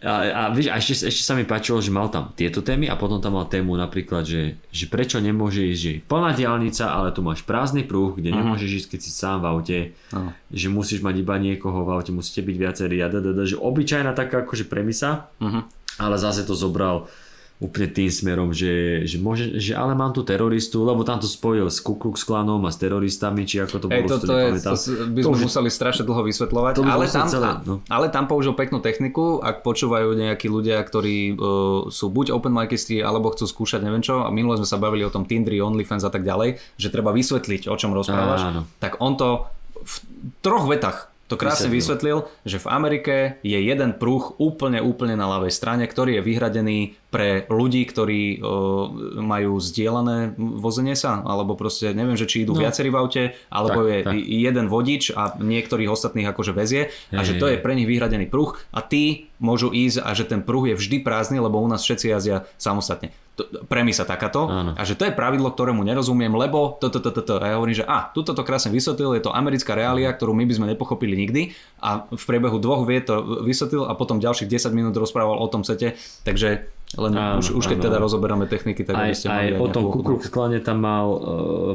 A, a, vieš, a ešte, ešte sa mi páčilo, že mal tam tieto témy a potom tam mal tému napríklad, že, že prečo nemôže ísť, že plná diálnica, ale tu máš prázdny pruh, kde Mhm. nemôžeš ísť, keď si sám v aute, Áno. že musíš mať iba niekoho v aute, musíte byť viacerí a dadada, že obyčajná taká akože premisa, Mhm. ale zase to zobral úplne tým smerom, že, že, môže, že ale mám tu teroristu, lebo tam to spojil s Ku Klux Klanom a s teroristami, či ako to bolo, to, to, je, to by To sme už- museli strašne dlho vysvetľovať, To ale tam, celé, no. ale tam použil peknú techniku, ak počúvajú nejakí ľudia, ktorí uh, sú buď open micisti, alebo chcú skúšať neviem čo, a minule sme sa bavili o tom Tindri, OnlyFans a tak ďalej, že treba vysvetliť, o čom rozprávaš, Áno. tak on to v troch vetách to krásne vysvetlil, že v Amerike je jeden pruh úplne, úplne na ľavej strane, ktorý je vyhradený pre ľudí, ktorí uh, majú zdieľané vozenie sa, alebo proste neviem, že či idú no. viacerí v aute, alebo Tak, je tak. jeden vodič a niektorých ostatných akože vezie a že to je pre nich vyhradený pruh a tí môžu ísť a že ten pruh je vždy prázdny, lebo u nás všetci jazdia samostatne. To, premisa takáto Áno. a že to je pravidlo, ktorému nerozumiem, lebo toto, toto, toto. A ja hovorím, že a, tuto to krásne vysvetlil, je to americká realia, ktorú my by sme nepochopili nikdy a v priebehu dvoch viet to vysvetlil a potom ďalších 10 minút rozprával o tom sete, takže len Áno, už, už keď áno, teda rozoberáme techniky, tak aj, ste aj mali o tom nejakú Ku Klux Klane tam mal uh,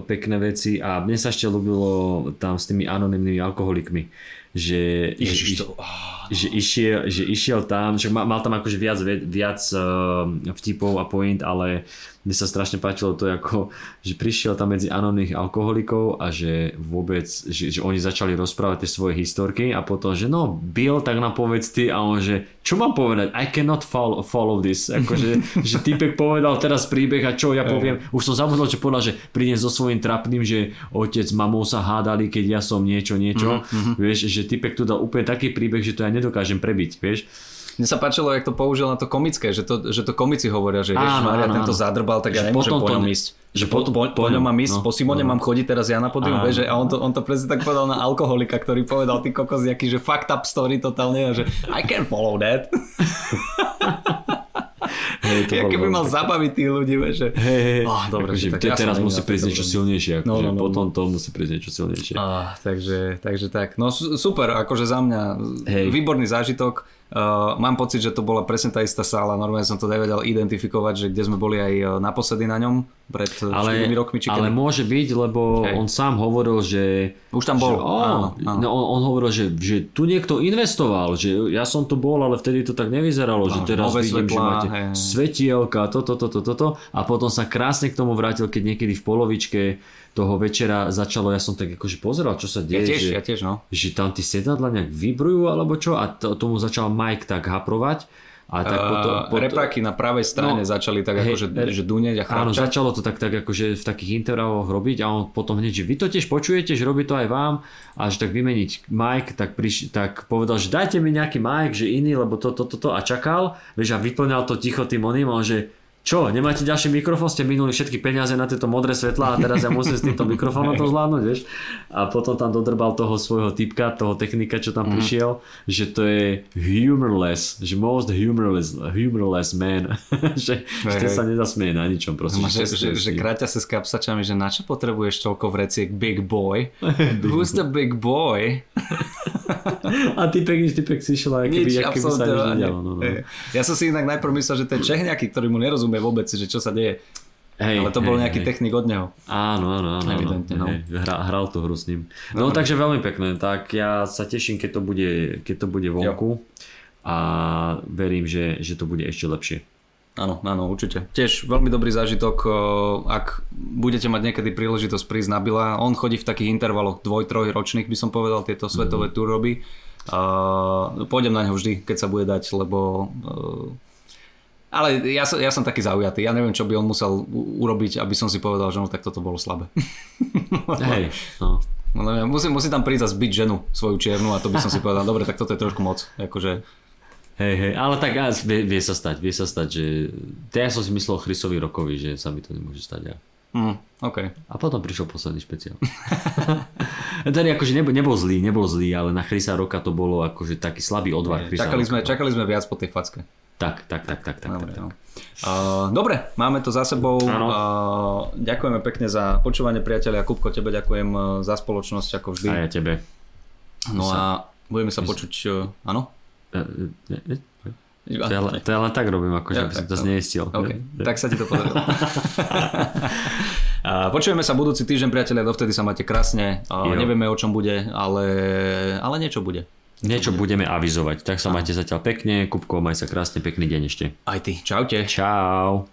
pekné veci a mne sa ešte ľúbilo tam s tými anonymnými alkoholikmi, že, Ježiš, že, to, oh, že, išiel, že išiel tam, že mal, mal tam akože viac, viac uh, vtipov a point, ale mne sa strašne páčilo to, ako, že prišiel tam medzi anonimných alkoholikov a že vôbec, že, že oni začali rozprávať tie svoje historky a potom, že no, Bill, tak nám povedz ty a on, že čo mám povedať? I cannot follow, follow this. Akože, že typek povedal teraz príbeh a čo ja poviem. Už som zabudol, čo povedal, že prídem so svojím trapným, že otec, mamou sa hádali, keď ja som niečo, niečo. Mhm, Vieš, že typek tu dal úplne taký príbeh, že to ja nedokážem prebiť, vieš. Mne sa páčilo, jak to použil na to komické, že to, že to komici hovoria, že Ježiš Maria, tento zadrbal, tak ja Že nemôžem potom po ňom ísť. že po, po- po, po ňom mám ísť, no, po Simone no. mám chodiť teraz ja na vieš, že, a on to, on to presne tak povedal na alkoholika, ktorý povedal, ty kokos, nejaký, že fucked up story totálne, a že I can follow that. Hej, to Ja keby veľmi mal zabaviť tí ľudí, vieš, že... Hej, hej, Oh, dobre, akože že tak ja teraz musí prísť niečo silnejšie, akože No, no, no, potom to musí prísť niečo silnejšie. Ah, takže, takže tak. No su- super, akože za mňa Hej. výborný zážitok. Uh, mám pocit, že to bola presne tá istá sála, normálne som to nevedel identifikovať, že kde sme boli aj uh, naposledy na ňom, pred uh, ale, 4 rokmi, či ale kedy. môže byť, lebo Hej. on sám hovoril, že... Už tam bol, Že, ó, áno, áno. No, on, on hovoril, že, že tu niekto investoval, že ja som tu bol, ale vtedy to tak nevyzeralo, že Áno, teraz vidím, že svetlá, máte hej. svetielka, toto, toto, toto a potom sa krásne k tomu vrátil, keď niekedy v polovičke toho večera začalo, ja som tak akože pozeral, čo sa Ja deje, tiež, že, ja tiež, no. že tam tie sedadla nejak vybrujú alebo čo a to, tomu začal Mike tak haprovať a tak potom, Uh, potom repráky na pravej strane No, začali tak hej, akože že dunieť a Áno, chrapčať. začalo to tak, tak akože v takých intervaloch robiť a on potom hneď, že vy to tiež počujete, že robí to aj vám a že tak vymeniť mic, tak, priš, tak povedal, že dajte mi nejaký mic, že iný, lebo toto, toto to, a čakal, vieš, a vyplňal to ticho tým oným on, že čo, nemáte ďalší mikrofón, ste minuli všetky peniaze na tieto modré svetlá a teraz ja musím s týmto mikrofónom to zvládnuť, vieš. A potom tam dodrbal toho svojho typka, toho technika, čo tam prišiel, že to je humorless, že most humorless, humorless man, že, že ten hej. sa nezasmieje na ničom, proste. Že, že, že kráťa sa s kapsačami, že na čo potrebuješ toľko vreciek big boy? Who's the big boy? A typek, nič, typek si išiel, keby, Nič, keby sa nič nedialo. No, no. Ja som si inak najprv myslel, že je Čech nejaký, ktorý mu nerozumie vôbec, že čo sa deje. Hej, Ale to bol hej, nejaký hej. technik od neho. Áno, áno, áno. Evidentne, no. Hra, hral tú hru s ním. No, takže veľmi pekné. Tak ja sa teším, keď to bude, keď to bude vonku. A verím, že, že to bude ešte lepšie. Áno, áno, určite. Tiež veľmi dobrý zážitok, ak budete mať niekedy príležitosť prísť na Bila. On chodí v takých intervaloch dvoj, troj ročných, by som povedal, tieto svetové mm. robí. Uh, pôjdem na ňo vždy, keď sa bude dať, lebo... Ale ja, ja som taký zaujatý. Ja neviem, čo by on musel urobiť, aby som si povedal, že no tak toto bolo slabé. Hej, no. No, neviem, musí, musí tam prísť a zbiť ženu, svoju čiernu a to by som si povedal, dobre, tak toto je trošku moc. Akože, Hej, hej, ale tak á, vie, vie sa stať, vie sa stať, že... Ja som si myslel Chrisovi Rokovi, že sa mi to nemôže stať. Ja. mm, OK. A potom prišiel posledný špeciál. Ten akože nebol, nebol zlý, nebol zlý, ale na Chrisa Roka to bolo akože taký slabý odvar. Chrisa Čakali sme, čakali sme viac po tej facke. Tak, tak, tak, tak, tak. Dobre, tak, tak. no. Uh, dobre, máme to za sebou. Áno. Uh, ďakujeme pekne za počúvanie priatelia. Kupko, tebe ďakujem uh, za spoločnosť ako vždy. A ja tebe. no a Budeme sa počuť, uh, áno? E, e, e, To ja, to ja len tak robím, akože Ja, aby som tak, to zneistil. OK, tak sa ti to podarilo. Počujeme sa budúci týždeň, priatelia, dovtedy sa máte krásne. Jo. Nevieme, o čom bude, ale, ale niečo bude. Niečo budeme avizovať. Tak sa majte zatiaľ pekne. Kupko, maj sa krásne, pekný deň ešte. Aj ty. Čaute. Čau.